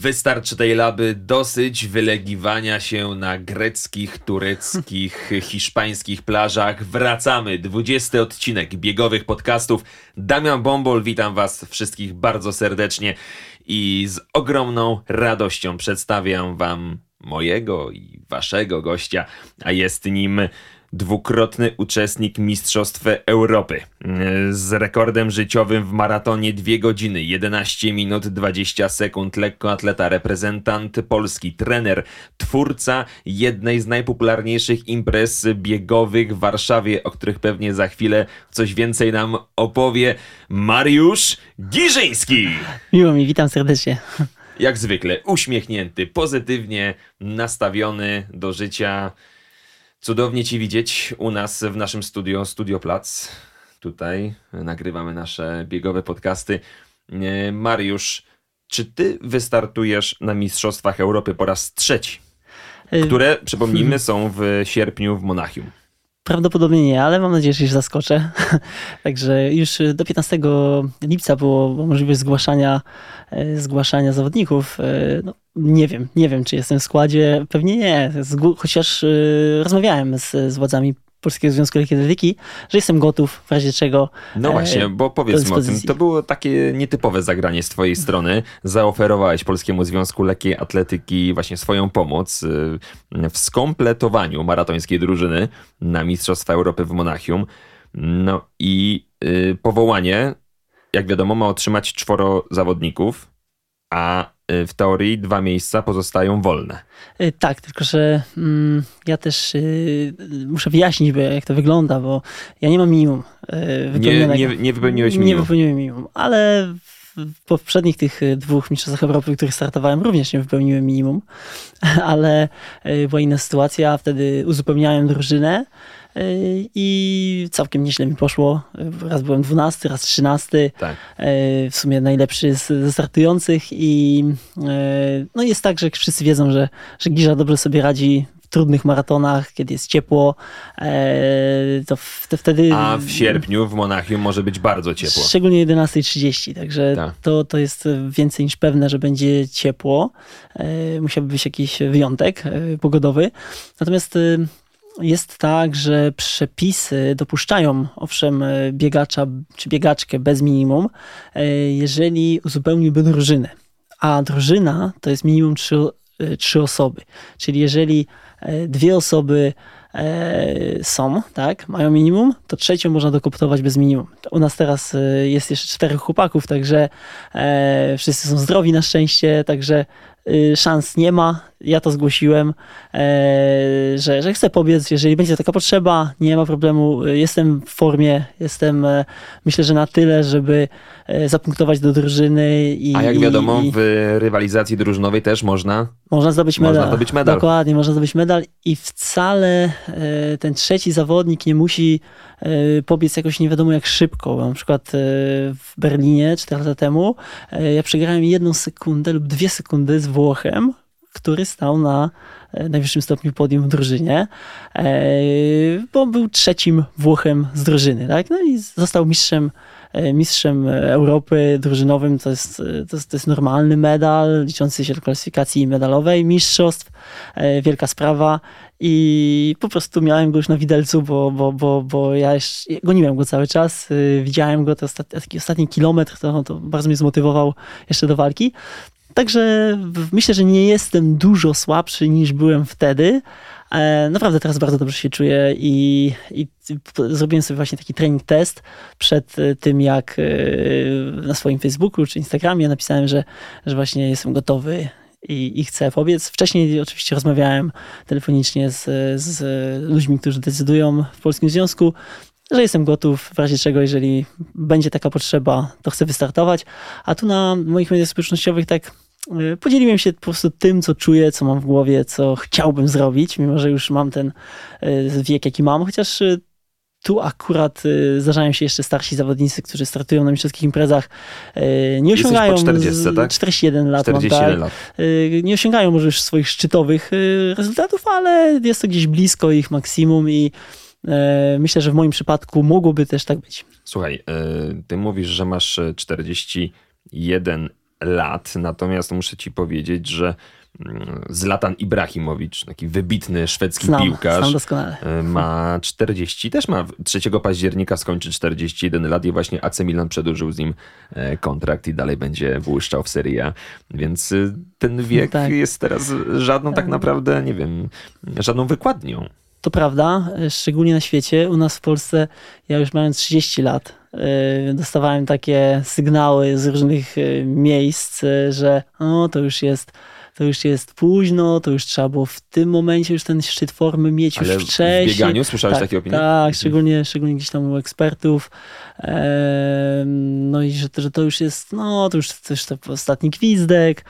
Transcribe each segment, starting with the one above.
Wystarczy tej laby dosyć wylegiwania się na greckich, tureckich, hiszpańskich plażach. Wracamy. 20 odcinek biegowych podcastów. Damian Bombol, witam Was wszystkich bardzo serdecznie i z ogromną radością przedstawiam Wam mojego i Waszego gościa, a jest nim dwukrotny uczestnik Mistrzostw Europy z rekordem życiowym w maratonie 2 godziny 11 minut 20 sekund lekkoatleta, reprezentant Polski, trener, twórca jednej z najpopularniejszych imprez biegowych w Warszawie, o których pewnie za chwilę coś więcej nam opowie Mariusz Giżyński. Miło mi, witam serdecznie. Jak zwykle uśmiechnięty, pozytywnie nastawiony do życia. Cudownie Ci widzieć u nas w naszym studio, Studio Plac. Tutaj nagrywamy nasze biegowe podcasty. Mariusz, czy Ty wystartujesz na Mistrzostwach Europy po raz trzeci? Y, Które, przypomnijmy, są w sierpniu w Monachium. Prawdopodobnie nie, ale mam nadzieję, że się zaskoczę. Także już do 15 lipca było możliwość zgłaszania, e, zgłaszania zawodników. E, No, nie wiem, nie wiem, czy jestem w składzie. Pewnie nie, chociaż rozmawiałem z, z władzami Polskiego Związku Lekkiej Atletyki, że jestem gotów w razie czego. No e, właśnie, bo powiedzmy o tym, to było takie nietypowe zagranie z twojej strony. Zaoferowałeś Polskiemu Związku Lekkiej Atletyki właśnie swoją pomoc y, w skompletowaniu maratońskiej drużyny na Mistrzostwa Europy w Monachium. No i y, powołanie, jak wiadomo, ma otrzymać czworo zawodników, a w teorii dwa miejsca pozostają wolne. Y, Tak, tylko że mm, ja też y, muszę wyjaśnić, jak to wygląda, bo ja nie mam minimum y, Nie, wypełnionego. nie, nie wypełniłeś Nie minimum. wypełniłem minimum, ale w poprzednich tych y, dwóch mistrzostwach Europy, w których startowałem, również nie wypełniłem minimum, ale y, była inna sytuacja. Wtedy uzupełniałem drużynę y, i całkiem nieźle mi poszło. Raz byłem 12, raz 13 Tak. w sumie najlepszy z, ze startujących i e, no jest tak, że wszyscy wiedzą, że, że Giża dobrze sobie radzi w trudnych maratonach, kiedy jest ciepło, to, wtedy... A w sierpniu w Monachium może być bardzo ciepło. Szczególnie 11.30, także Tak. to, to jest więcej niż pewne, że będzie ciepło. Musiałby być jakiś wyjątek pogodowy. Natomiast jest tak, że przepisy dopuszczają owszem e, biegacza czy biegaczkę bez minimum, e, jeżeli uzupełniłby drużynę. A drużyna to jest minimum trzy, e, trzy osoby. Czyli jeżeli dwie osoby są, tak, mają minimum, to trzecią można dokoptować bez minimum. U nas teraz jest jeszcze czterech chłopaków, także wszyscy są zdrowi na szczęście, także szans nie ma. Ja to zgłosiłem, e, że, że chcę pobiec, jeżeli będzie taka potrzeba, nie ma problemu. Jestem w formie, jestem e, myślę, że na tyle, żeby zapunktować do drużyny i A jak wiadomo, i, w rywalizacji drużynowej też można. można zdobyć Można medal. zdobyć medal. Dokładnie, można zdobyć medal i wcale e, ten trzeci zawodnik nie musi e, pobiec jakoś nie wiadomo jak szybko. Bo Na przykład e, w Berlinie 4 lata temu e, ja przegrałem jedną sekundę lub dwie sekundy z Włochem, który stał na e, najwyższym stopniu podium w drużynie, e, bo był trzecim Włochem z drużyny, tak? No i został mistrzem e, mistrzem Europy drużynowym, to jest, to jest, to jest normalny medal, liczący się do klasyfikacji medalowej mistrzostw, wielka sprawa i po prostu miałem go już na widelcu, bo, bo, bo, bo ja jeszcze, goniłem go cały czas, widziałem go, to ostat, taki ostatni kilometr, to, to bardzo mnie zmotywował jeszcze do walki. Także myślę, że nie jestem dużo słabszy niż byłem wtedy. E, Naprawdę teraz bardzo dobrze się czuję i, i zrobiłem sobie właśnie taki trening test przed e, tym, jak e, na swoim Facebooku czy Instagramie napisałem, że, że właśnie jestem gotowy i, i chcę pobiec. Wcześniej oczywiście rozmawiałem telefonicznie z, z ludźmi, którzy decydują w Polskim Związku, że jestem gotów w razie czego, jeżeli będzie taka potrzeba, to chcę wystartować. A tu na moich mediach społecznościowych tak y, podzieliłem się po prostu tym, co czuję, co mam w głowie, co chciałbym zrobić, mimo że już mam ten y, wiek, jaki mam, chociaż y, tu akurat zdarzają się jeszcze starsi zawodnicy, którzy startują na mistrzowskich imprezach. Nie Jesteś po osiągają 40, tak? 41 lat. mam, 41 tak. lat. Nie osiągają może już swoich szczytowych rezultatów, ale jest to gdzieś blisko ich maksimum i myślę, że w moim przypadku mogłoby też tak być. Słuchaj, y, ty mówisz, że masz y, 41 lat, natomiast muszę ci powiedzieć, że mm, Zlatan Ibrahimowicz, taki wybitny szwedzki Znam, piłkarz, znam doskonale. ma 40, też ma 3 października skończy 41 lat i właśnie AC Milan przedłużył z nim e, kontrakt i dalej będzie błyszczał w Serie A, więc ten wiek Tak. jest teraz żadną tak naprawdę, nie wiem, żadną wykładnią. To prawda, szczególnie na świecie. U nas w Polsce, ja już mając 30 lat, y, dostawałem takie sygnały z różnych y, miejsc, y, że o, to już jest. To już jest późno, to już trzeba było w tym momencie już ten szczyt formy mieć Ale już w wcześniej. bieganiu słyszałeś tak, takie opinie? Tak, szczególnie, szczególnie gdzieś tam u ekspertów. No i że, to- że to już jest, no to już też to ostatni gwizdek.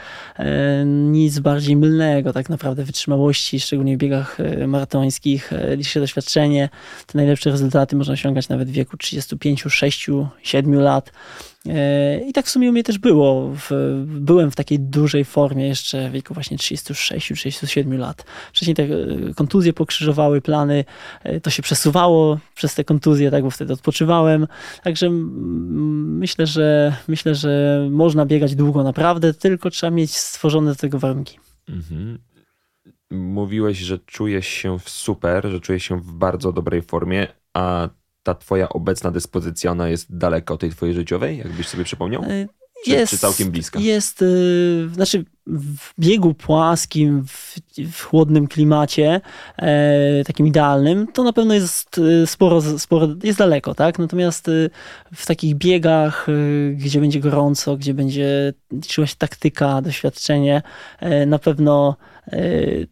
Nic bardziej mylnego tak naprawdę wytrzymałości, szczególnie w biegach e, maratońskich. e, Liczy się doświadczenie. Te najlepsze rezultaty można osiągać nawet w wieku 35, 6, 7 lat. E, I tak w sumie u mnie też było. Byłem w takiej dużej formie jeszcze w wieku właśnie 36-37 lat. Wcześniej te e, kontuzje pokrzyżowały plany, e, to się przesuwało przez te kontuzje, tak, bo wtedy odpoczywałem. Także myślę, że myślę, że można biegać długo naprawdę, tylko trzeba mieć stworzone do tego warunki. Mhm. Mówiłeś, że czujesz się super, że czujesz się w bardzo dobrej formie, a ta twoja obecna dyspozycja, ona jest daleko od tej twojej życiowej, jakbyś sobie przypomniał? E, Czy- czy całkiem bliska? Jest, y, znaczy w biegu płaskim, w, w chłodnym klimacie, e, takim idealnym, to na pewno jest y, sporo, sporo, jest daleko, tak? Natomiast y, w takich biegach, y, gdzie będzie gorąco, gdzie będzie liczyła się taktyka, doświadczenie, e, na pewno e,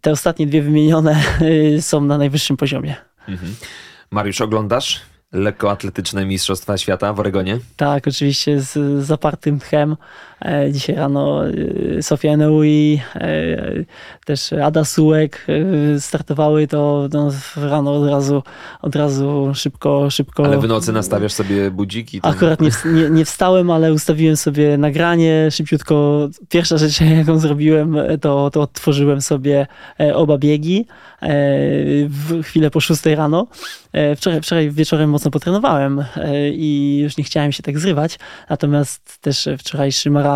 te ostatnie dwie wymienione y, są na najwyższym poziomie. Mhm. Mariusz, oglądasz lekkoatletyczne Mistrzostwa Świata w Oregonie? Tak, oczywiście z zapartym tchem. E, Dzisiaj rano e, Sofia Eneui, e, też Ada Sułek startowały, to no, rano od razu, od razu szybko, szybko. Ale w nocy nastawiasz sobie budziki? to- Akurat nie, nie, nie wstałem, ale ustawiłem sobie nagranie szybciutko. Pierwsza rzecz, jaką zrobiłem, to, to odtworzyłem sobie oba biegi w chwilę po 6 rano. Wczoraj, wczoraj wieczorem mocno potrenowałem i już nie chciałem się tak zrywać. Natomiast też wczorajszy maraton,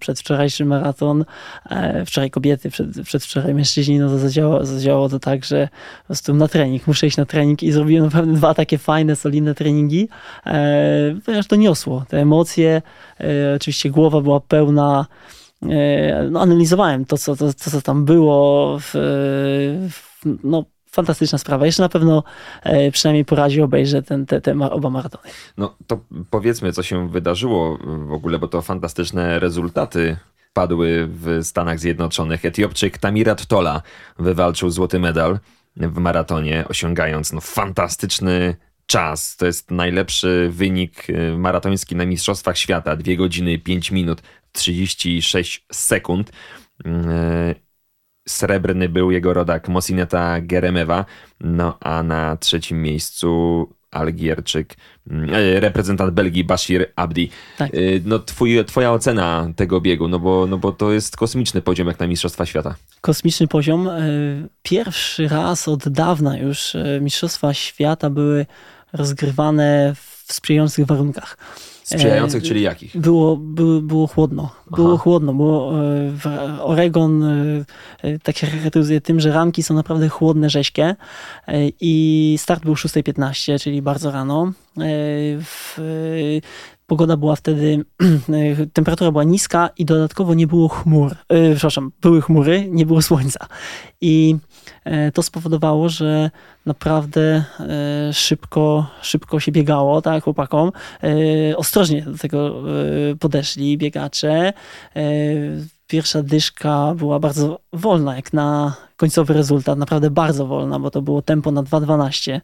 przedwczorajszy maraton, e, wczoraj kobiety, przed, przedwczoraj mężczyźni, no to zadziałało, zadziałało to tak, że po prostu na trening, muszę iść na trening i zrobiłem naprawdę dwa takie fajne, solidne treningi, e, ponieważ to niosło te emocje. E, oczywiście głowa była pełna. No, analizowałem to co, to, co tam było. W, w, no, fantastyczna sprawa. Jeszcze na pewno e, przynajmniej po razie obejrzę ten, te, te oba maratony. No to powiedzmy, co się wydarzyło w ogóle, bo to fantastyczne rezultaty padły w Stanach Zjednoczonych. Etiopczyk Tamirat Tola wywalczył złoty medal w maratonie, osiągając no, fantastyczny czas. To jest najlepszy wynik y, maratoński na Mistrzostwach Świata. 2 godziny 5 minut 36 sekund. Yy, Srebrny był jego rodak Mosineta Geremewa, no a na trzecim miejscu Algierczyk, mm, e, reprezentant Belgii Bashir Abdi. Tak. E, No twój, twoja ocena tego biegu, no bo, no bo to jest kosmiczny poziom jak na Mistrzostwa Świata. Kosmiczny poziom. E, Pierwszy raz od dawna już e, Mistrzostwa Świata były rozgrywane w sprzyjających warunkach. Sprzyjających, E, czyli jakich? Było, było, było chłodno. Było Aha. chłodno, bo e, w Oregon e, tak się charakteryzuje tym, że ranki są naprawdę chłodne, rześkie i start był 6.15, czyli bardzo rano. W, Pogoda była wtedy, temperatura była niska i dodatkowo nie było chmur. Przepraszam, były chmury, nie było słońca. I to spowodowało, że naprawdę e, szybko, szybko się biegało, tak, chłopakom. E, Ostrożnie do tego e, podeszli biegacze. E, Pierwsza dyszka była bardzo wolna, jak na końcowy rezultat, naprawdę bardzo wolna, bo to było tempo na 2.12.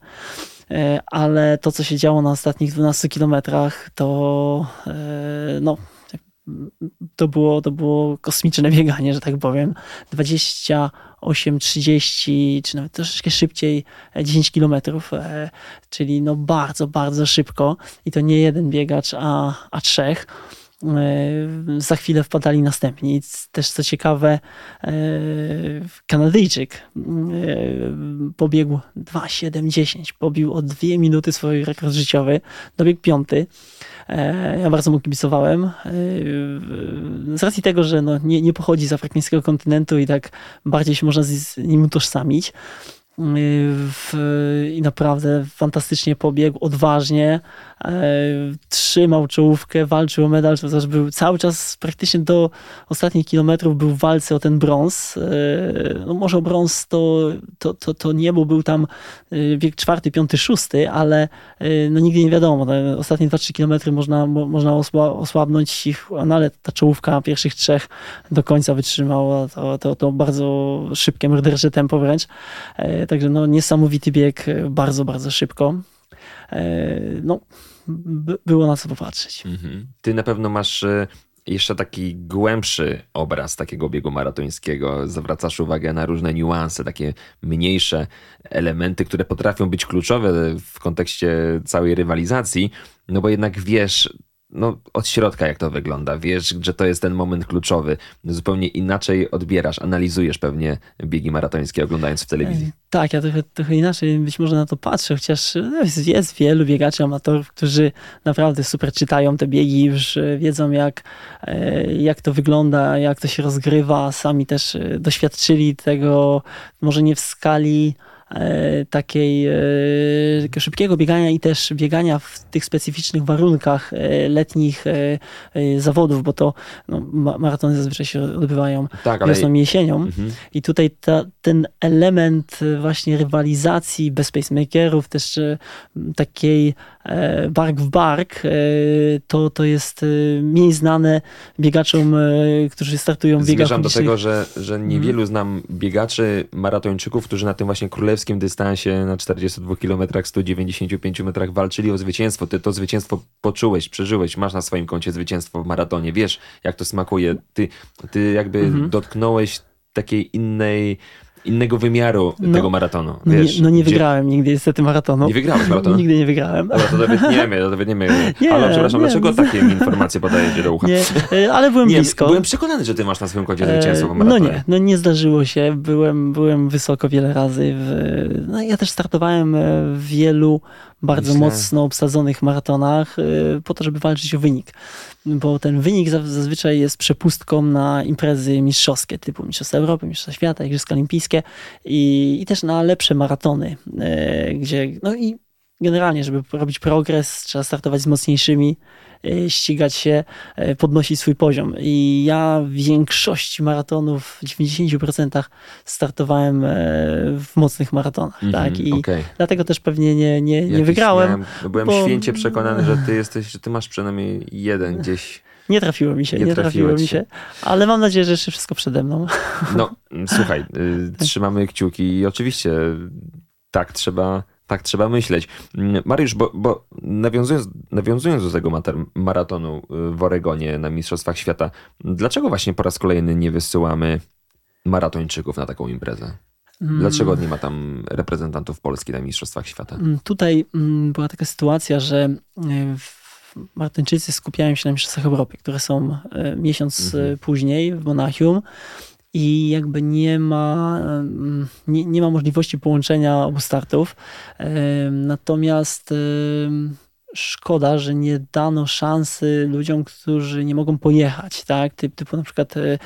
E, Ale to, co się działo na ostatnich 12 kilometrach, to e, no, to było, to było kosmiczne bieganie, że tak powiem. 28, 30, czy nawet troszeczkę szybciej 10 kilometrów, czyli no bardzo, bardzo szybko i to nie jeden biegacz, a, a trzech. E, za chwilę wpadali następni. Też co ciekawe, e, Kanadyjczyk e, pobiegł 2,7,10. Pobił o dwie minuty swój rekord życiowy. Dobiegł piąty. Ja bardzo mu kibicowałem. Z racji tego, że no nie, nie pochodzi z afrykańskiego kontynentu i tak bardziej się można z nim utożsamić. W, I naprawdę fantastycznie pobiegł, odważnie. E, trzymał czołówkę, walczył o medal, to też był cały czas praktycznie do ostatnich kilometrów był w walce o ten brąz. E, no może brąz to, to, to, to nie, bo był tam e, wiek czwarty, piąty, szósty, ale no nigdy nie wiadomo. Ostatnie 2-3 kilometry można, można osłabnąć ich, no ale ta czołówka pierwszych trzech do końca wytrzymała. To, to, to bardzo szybkie, mordercze tempo wręcz. Także no niesamowity bieg, bardzo, bardzo szybko. No, było na co popatrzeć. Mhm. Ty na pewno masz e, jeszcze taki głębszy obraz takiego biegu maratońskiego. Zwracasz uwagę na różne niuanse, takie mniejsze elementy, które potrafią być kluczowe w kontekście całej rywalizacji, no bo jednak wiesz, no, od środka jak to wygląda. Wiesz, że to jest ten moment kluczowy. Zupełnie inaczej odbierasz, analizujesz pewnie biegi maratońskie oglądając w telewizji. Tak, ja trochę, trochę inaczej być może na to patrzę, chociaż jest, jest wielu biegaczy amatorów, którzy naprawdę super czytają te biegi, już wiedzą jak, e, jak to wygląda, jak to się rozgrywa. Sami też e, doświadczyli tego, może nie w skali E, takiej e, szybkiego biegania i też biegania w tych specyficznych warunkach e, letnich zawodów, bo to no, maratony zazwyczaj się odbywają tak, ale... wiosną i jesienią. Mhm. I tutaj ta, ten element właśnie rywalizacji bez pacemakerów, też takiej bark w bark, to, to jest mniej znane biegaczom, którzy startują w biegach Zmierzam do tego, że, że niewielu mhm. znam biegaczy, maratończyków, którzy na tym właśnie królewskim królewskim dystansie na 42 km, 195 metrach walczyli o zwycięstwo. Ty to zwycięstwo poczułeś, przeżyłeś, masz na swoim koncie zwycięstwo w maratonie, wiesz jak to smakuje. Ty, ty jakby mhm. dotknąłeś takiej innej innego wymiaru no, tego maratonu. No wiesz, nie, no nie gdzie... wygrałem nigdy niestety maratonu. Nie wygrałeś maratonu? nigdy nie wygrałem. Dobra, to dowiedniemy, to dowiedniemy. Nie, ale przepraszam, nie, dlaczego takie informacje podajecie do ucha? Nie, e, ale byłem nie, blisko. Byłem przekonany, że ty masz na swoim koncie zwycięstwo w e. No nie, no nie zdarzyło się. Byłem, byłem wysoko wiele razy. W... No ja też startowałem w wielu bardzo Myślę. mocno obsadzonych maratonach y, po to, żeby walczyć o wynik. Bo ten wynik zazwyczaj jest przepustką na imprezy mistrzowskie typu Mistrzostwa Europy, Mistrzostwa Świata, Igrzyska Olimpijskie i, i też na lepsze maratony, y, gdzie no i generalnie, żeby robić progres, trzeba startować z mocniejszymi, ścigać się, e, podnosić swój poziom. I ja w większości maratonów, w 90% startowałem e, w mocnych maratonach. Mm -hmm, tak? I okay. dlatego też pewnie nie, nie, nie wygrałem. Miałem, no byłem bo... święcie przekonany, że ty jesteś, że ty masz przynajmniej jeden gdzieś. Nie trafiło mi się, nie, nie trafiło mi się, ale mam nadzieję, że jeszcze wszystko przede mną. No, słuchaj, y, trzymamy kciuki i oczywiście tak trzeba tak trzeba myśleć. Mm, Mariusz, bo, bo nawiązując, nawiązując do tego maratonu y, w Oregonie na Mistrzostwach Świata, dlaczego właśnie po raz kolejny nie wysyłamy maratończyków na taką imprezę? Mm. Dlaczego nie ma tam reprezentantów Polski na Mistrzostwach Świata? Mm, tutaj była taka sytuacja, że y, Martyńczycy skupiają się na Mistrzostwach Europy, które są y, miesiąc mhm. później w Monachium i jakby nie ma, nie, nie ma możliwości połączenia obu startów. Natomiast szkoda, że nie dano szansy ludziom, którzy nie mogą pojechać, tak? Typ, typu na przykład e,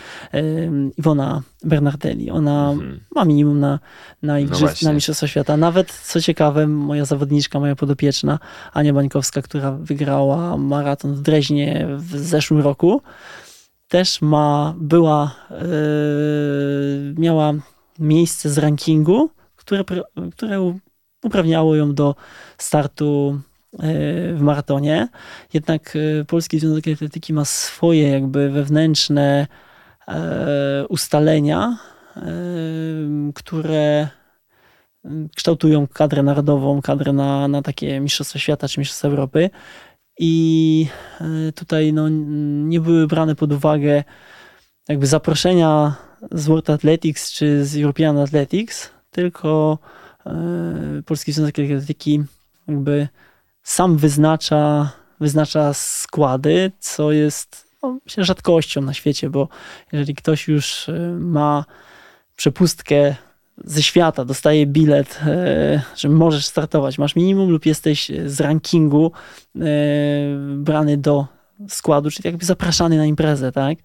Iwona Bernardelli. Ona mhm. ma minimum na, na, igrzysk, no na Mistrzostwa Świata. Nawet, co ciekawe, moja zawodniczka, moja podopieczna, Ania Bańkowska, która wygrała maraton w Dreźnie w zeszłym roku, też ma, była, yy, miała miejsce z rankingu, które, które uprawniało ją do startu yy, w maratonie. Jednak yy, Polski Związek Atletyki ma swoje jakby wewnętrzne yy, ustalenia, które kształtują kadrę narodową, kadrę na, na takie Mistrzostwa Świata czy Mistrzostwa Europy. I e, tutaj no, nie były brane pod uwagę jakby zaproszenia z World Athletics czy z European Athletics, tylko e, Polski Związek Atletyki jakby sam wyznacza, wyznacza składy, co jest no, myślę, rzadkością na świecie, bo jeżeli ktoś już e, ma przepustkę ze świata, dostaje bilet, e, że możesz startować, masz minimum lub jesteś z rankingu e, brany do składu, czyli jakby zapraszany na imprezę, tak?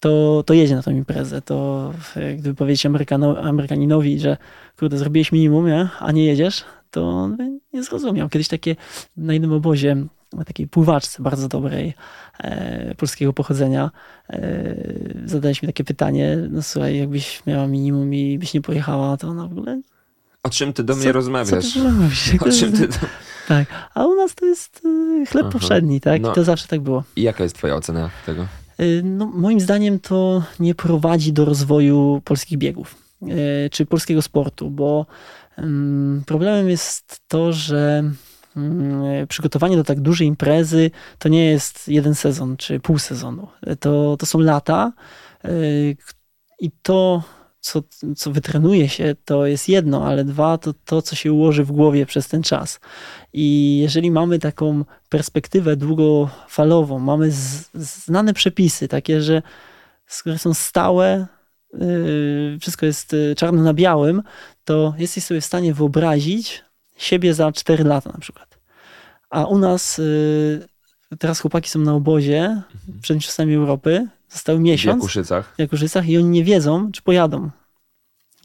To, to jedzie na tą imprezę. To gdyby powiedzieć Amerykano, Amerykaninowi, że kurde, zrobiłeś minimum, nie? a nie jedziesz, to on nie zrozumiał. Kiedyś takie na jednym obozie takiej pływaczce bardzo dobrej, e, polskiego pochodzenia, e, zadaliśmy takie pytanie, no słuchaj, jakbyś miała minimum i byś nie pojechała, to ona w ogóle... O czym ty do mnie co, rozmawiasz? Co o czym ty... Tak, a u nas to jest e, chleb Aha. powszedni, tak? No. I to zawsze tak było. I jaka jest twoja ocena tego? E, no, moim zdaniem to nie prowadzi do rozwoju polskich biegów, e, czy polskiego sportu, bo problemem jest to, że Mm, przygotowanie do tak dużej imprezy to nie jest jeden sezon czy pół sezonu. To, to są lata y, i to, co, co wytrenuje się, to jest jedno, ale dwa, to to, co się ułoży w głowie przez ten czas. I jeżeli mamy taką perspektywę długofalową, mamy z, znane przepisy, takie, że które są stałe, y, wszystko jest y, czarno na białym, to jesteś sobie w stanie wyobrazić, siebie za 4 lata na przykład. A u nas y, teraz chłopaki są na obozie mhm. przed Mistrzostwami Europy, zostały miesiąc. W Jakuszycach. W Jakuszycach i oni nie wiedzą, czy pojadą.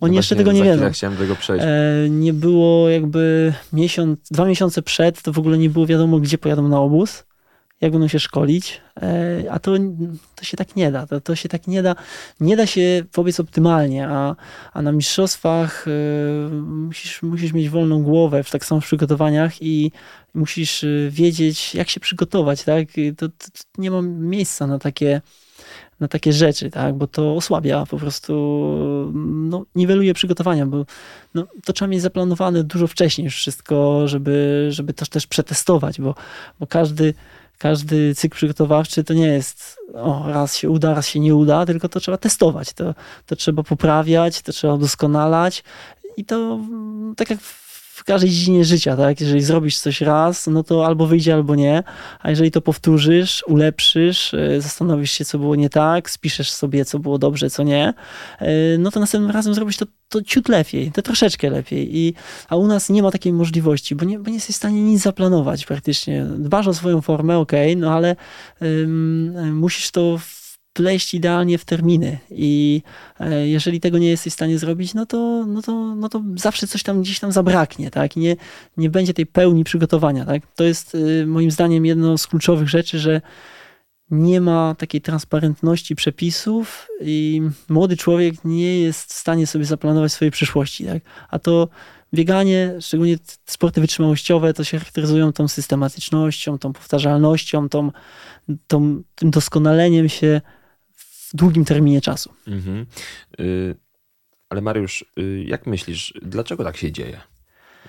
Oni no jeszcze tego nie wiedzą. Chciałem tego przejść. E, nie było jakby miesiąc, dwa miesiące przed, to w ogóle nie było wiadomo, gdzie pojadą na obóz jak będą się szkolić, e, a to, to się tak nie da. To, to się tak nie da. Nie da się powiedz optymalnie, a, a na mistrzostwach e, musisz, musisz mieć wolną głowę tak samo w przygotowaniach i musisz e, wiedzieć, jak się przygotować, tak? To, to, to nie ma miejsca na takie na takie rzeczy, tak? bo to osłabia po prostu, no, niweluje przygotowania, bo no, to trzeba mieć zaplanowane dużo wcześniej już wszystko, żeby, żeby to też przetestować, bo, bo każdy, każdy cykl przygotowawczy to nie jest o, raz się uda, raz się nie uda, tylko to trzeba testować, to, to trzeba poprawiać, to trzeba doskonalać i to tak jak w każdej dziedzinie życia, tak? Jeżeli zrobisz coś raz, no to albo wyjdzie, albo nie, a jeżeli to powtórzysz, ulepszysz, e, zastanowisz się, co było nie tak, spiszesz sobie, co było dobrze, co nie, e, no to następnym razem zrobić to, to ciut lepiej, to troszeczkę lepiej. I, a u nas nie ma takiej możliwości, bo nie, bo nie jesteś w stanie nic zaplanować praktycznie. Dbasz o swoją formę, ok, no ale um, musisz to wpleść idealnie w terminy i e, jeżeli tego nie jesteś w stanie zrobić, no to, no to, no to zawsze coś tam gdzieś tam zabraknie, tak? I nie, nie będzie tej pełni przygotowania, tak? To jest y, moim zdaniem jedno z kluczowych rzeczy, że nie ma takiej transparentności przepisów i młody człowiek nie jest w stanie sobie zaplanować swojej przyszłości, tak? A to bieganie, szczególnie sporty wytrzymałościowe, to się charakteryzują tą systematycznością, tą powtarzalnością, tą, tą, tym doskonaleniem się w długim terminie czasu. Mhm. Y ale Mariusz, y jak myślisz, dlaczego tak się dzieje?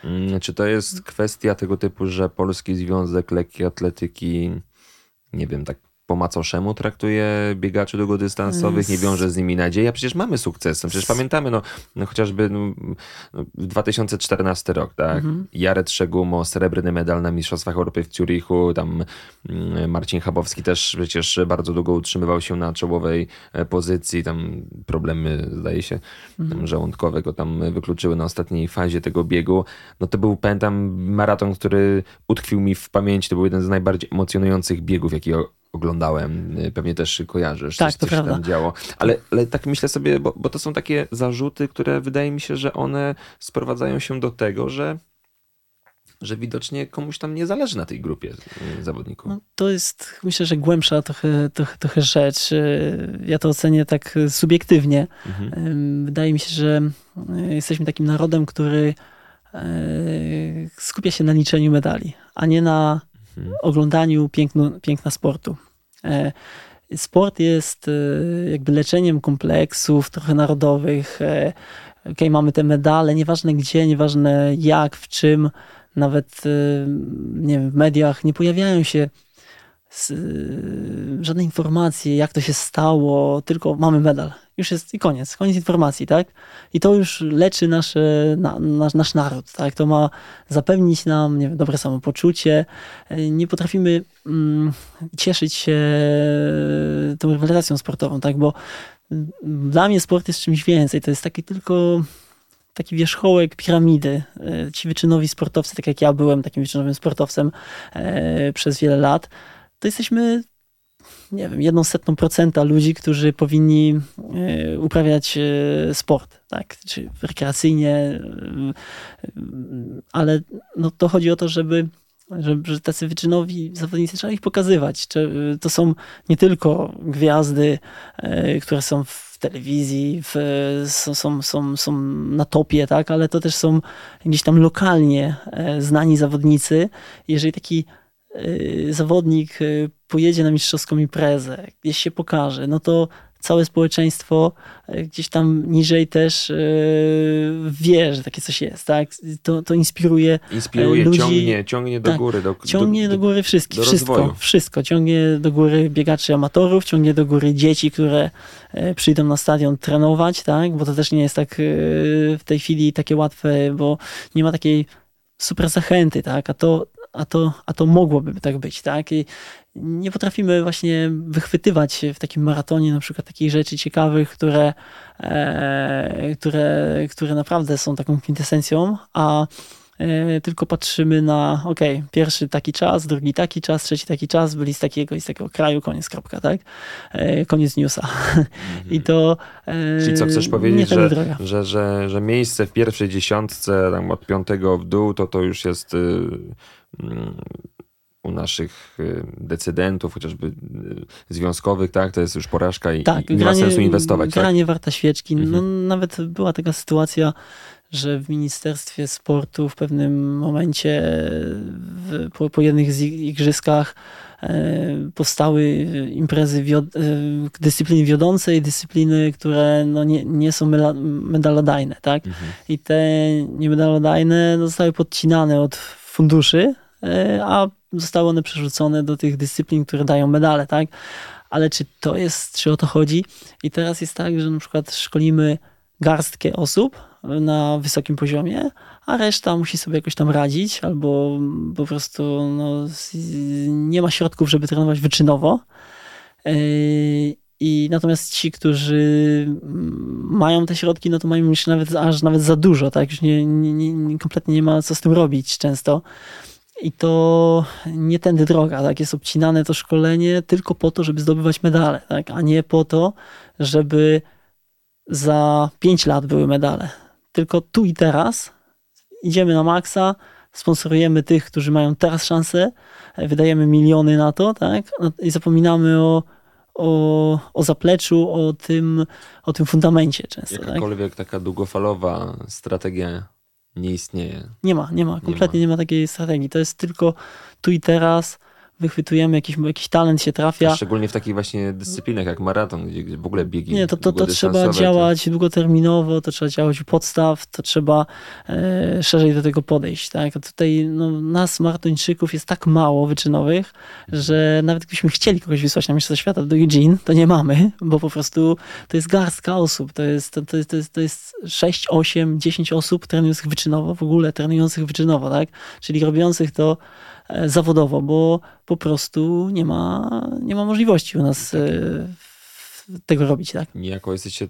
Y czy to jest kwestia tego typu, że Polski Związek Lekkiej Atletyki, nie wiem, tak po macoszemu traktuje biegaczy długodystansowych, nie wiąże z nimi nadziei, a przecież mamy sukcesy. No przecież pamiętamy, no, no chociażby no, 2014 no, rok, tak? Mhm. Jared Szegumo, srebrny medal na Mistrzostwach Europy w Zurichu, tam mm, Marcin Chabowski też przecież bardzo długo utrzymywał się na czołowej e, pozycji, tam problemy, zdaje się, mhm. żołądkowe go tam wykluczyły na ostatniej fazie tego biegu. No to był, pamiętam, maraton, który utkwił mi w pamięci, to był jeden z najbardziej emocjonujących biegów, jakiego oglądałem, y, pewnie też kojarzysz, tak, coś, coś tam działo. Ale, ale tak myślę sobie, bo, bo to są takie zarzuty, które wydaje mi się, że one sprowadzają się do tego, że że widocznie komuś tam nie zależy na tej grupie y, zawodników. No, to jest, myślę, że głębsza trochę, trochę, trochę rzecz. Y, ja to ocenię tak subiektywnie. Mhm. Wydaje mi się, że jesteśmy takim narodem, który skupia się na liczeniu medali, a nie na mhm. oglądaniu piękno, piękna sportu. E, sport jest e, jakby leczeniem kompleksów trochę narodowych. E, ok, mamy te medale, nieważne gdzie, nieważne jak, w czym, nawet nie wiem, w mediach nie pojawiają się z, żadnej informacji, jak to się stało, tylko mamy medal. Już jest i koniec, koniec informacji, tak? I to już leczy nasze, na, nasz, nasz naród, tak? To ma zapewnić nam, nie wiem, dobre samopoczucie. Nie potrafimy mm, cieszyć się tą rywalizacją sportową, tak? Bo dla mnie sport jest czymś więcej. To jest taki tylko taki wierzchołek piramidy. Ci wyczynowi sportowcy, tak jak ja byłem takim wyczynowym sportowcem e, przez wiele lat, to jesteśmy nie wiem, jedną setną procenta ludzi, którzy powinni e, uprawiać sport, tak, czy rekreacyjnie, ale no, to chodzi o to, żeby że, że tacy wyczynowi zawodnicy trzeba ich pokazywać. To są nie tylko gwiazdy, które są w telewizji, w, są, są, są, są na topie, tak, ale to też są gdzieś tam lokalnie e, znani zawodnicy. Jeżeli taki e, zawodnik e, pojedzie na mistrzowską imprezę, gdzieś się pokaże, no to całe społeczeństwo e, gdzieś tam niżej też wie, że takie coś jest, tak? To, to inspiruje, inspiruje ludzi. Ciągnie, ciągnie do tak, góry. Do, ciągnie do, do góry wszystkich, wszystko, rozwoju. wszystko. Ciągnie do góry biegaczy amatorów, ciągnie do góry dzieci, które przyjdą na stadion trenować, tak? Bo to też nie jest tak w tej chwili takie łatwe, bo nie ma takiej super zachęty, tak? A to, a to, a to mogłoby tak być, tak? I nie potrafimy właśnie wychwytywać w takim maratonie na przykład takich rzeczy ciekawych, które, e, które, które naprawdę są taką kwintesencją, a e, tylko patrzymy na, ok, pierwszy taki czas, drugi taki czas, trzeci taki czas, byli z takiego i z takiego kraju, koniec, kropka, tak? E, koniec newsa. Mhm. I to. E, Czyli co chcesz powiedzieć, że, że, że, że miejsce w pierwszej dziesiątce, tam od piątego w dół, to to już jest. Mm, u naszych y, decydentów, chociażby y, związkowych, tak, to jest już porażka i, tak, i nie granie, ma sensu inwestować. Tak? Granie tak? warta świeczki. No, mhm. No, nawet była taka sytuacja, że w Ministerstwie Sportu w pewnym momencie w, po, po jednych z igrzyskach e, powstały imprezy wiod, e, dyscypliny wiodące i dyscypliny, które no nie, nie są medalodajne, tak? Mhm. I te niemedalodajne zostały podcinane od funduszy, e, a zostały one przerzucone do tych dyscyplin, które dają medale, tak? Ale czy to jest, czy o to chodzi? I teraz jest tak, że na przykład szkolimy garstkę osób na wysokim poziomie, a reszta musi sobie jakoś tam radzić, albo po prostu no, nie ma środków, żeby trenować wyczynowo. I natomiast ci, którzy mają te środki, no to mają już nawet aż nawet za dużo, tak? Już nie, nie, nie, kompletnie nie ma co z tym robić często. I to nie tędy droga, tak? Jest obcinane to szkolenie tylko po to, żeby zdobywać medale, tak? A nie po to, żeby za 5 lat były medale. Tylko tu i teraz idziemy na maksa, sponsorujemy tych, którzy mają teraz szansę, wydajemy miliony na to, tak? No I zapominamy o, o, o zapleczu, o tym, o tym fundamencie często. Tak? Jakakolwiek tak? taka długofalowa strategia nie istnieje. Nie ma, nie ma, kompletnie nie ma. nie ma takiej strategii. To jest tylko tu i teraz wychwytujemy, jakiś, jakiś talent się trafia. A szczególnie w takich właśnie dyscyplinach jak maraton, gdzie, gdzie w ogóle biegi Nie, to, to, to trzeba działać to... długoterminowo, to trzeba działać u podstaw, to trzeba e, szerzej do tego podejść. Tak? A tutaj no, nas, maratończyków, jest tak mało wyczynowych, mhm. że nawet gdybyśmy chcieli kogoś wysłać na Mistrzostwa Świata do Eugene, to nie mamy, bo po prostu to jest garstka osób. To jest, to, to jest, to jest, to jest 6, 8, 10 osób trenujących wyczynowo, w ogóle trenujących wyczynowo, tak? czyli robiących to zawodowo, bo po prostu nie ma, nie ma możliwości u nas tak. tego robić. Tak? Niejako jesteście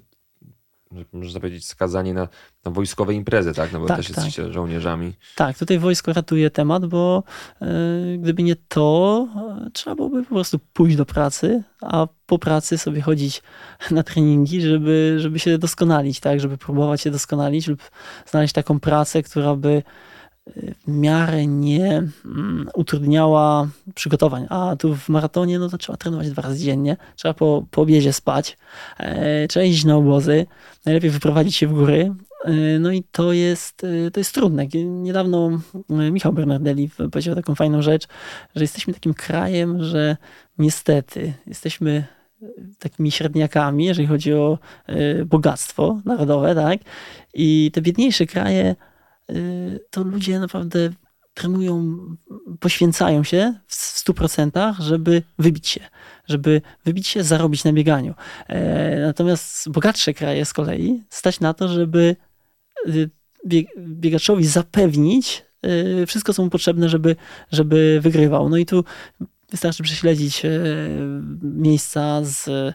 można powiedzieć, skazani na, na wojskowe imprezy, tak? No bo tak, też jesteście tak. żołnierzami. Tak, tutaj wojsko ratuje temat, bo y, gdyby nie to, trzeba byłoby po prostu pójść do pracy, a po pracy sobie chodzić na treningi, żeby, żeby się doskonalić, tak? Żeby próbować się doskonalić lub znaleźć taką pracę, która by w miarę nie mm, utrudniała przygotowań. A tu w maratonie, no to trzeba trenować dwa razy dziennie, trzeba po, po obiedzie spać, e, trzeba iść na obozy, najlepiej wyprowadzić się w góry. E, no i to jest, e, to jest trudne. Niedawno Michał Bernardelli powiedział taką fajną rzecz, że jesteśmy takim krajem, że niestety jesteśmy takimi średniakami, jeżeli chodzi o bogactwo narodowe, tak? I te biedniejsze kraje to ludzie naprawdę trenują, poświęcają się w 100%, żeby wybić się, żeby wybić się, zarobić na bieganiu. E, natomiast bogatsze kraje z kolei stać na to, żeby y, biegaczowi zapewnić y, wszystko, co mu potrzebne, żeby, żeby wygrywał. No i tu wystarczy prześledzić miejsca z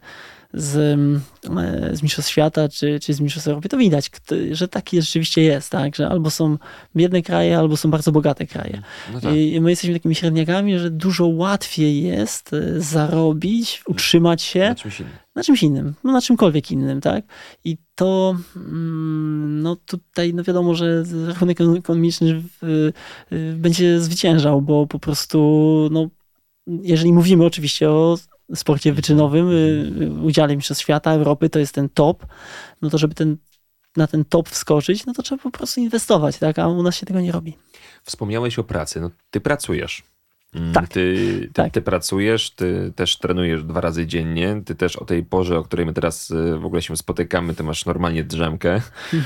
z, e, z Mistrzostw Świata czy, czy z Mistrzostw Europy, to widać, że tak rzeczywiście jest, tak? że albo są biedne kraje, albo są bardzo bogate kraje. No tak. I my jesteśmy takimi średniakami, że dużo łatwiej jest e, zarobić, utrzymać się na czymś innym. Na czymś innym, no na czymkolwiek innym, tak? I to, mm, no tutaj, no wiadomo, że rachunek ekonomiczny będzie zwyciężał, bo po prostu, no jeżeli mówimy oczywiście o sporcie wyczynowym, y, udziale Mistrzostw Świata, Europy, to jest ten top, no to żeby ten, na ten top wskoczyć, no to trzeba po prostu inwestować, tak? A u nas się tego nie robi. Wspomniałeś o pracy, no ty pracujesz. Mm, tak. Ty, ty, tak. ty pracujesz, ty też trenujesz dwa razy dziennie, ty też o tej porze, o której my teraz y, w ogóle się spotykamy, ty masz normalnie drzemkę.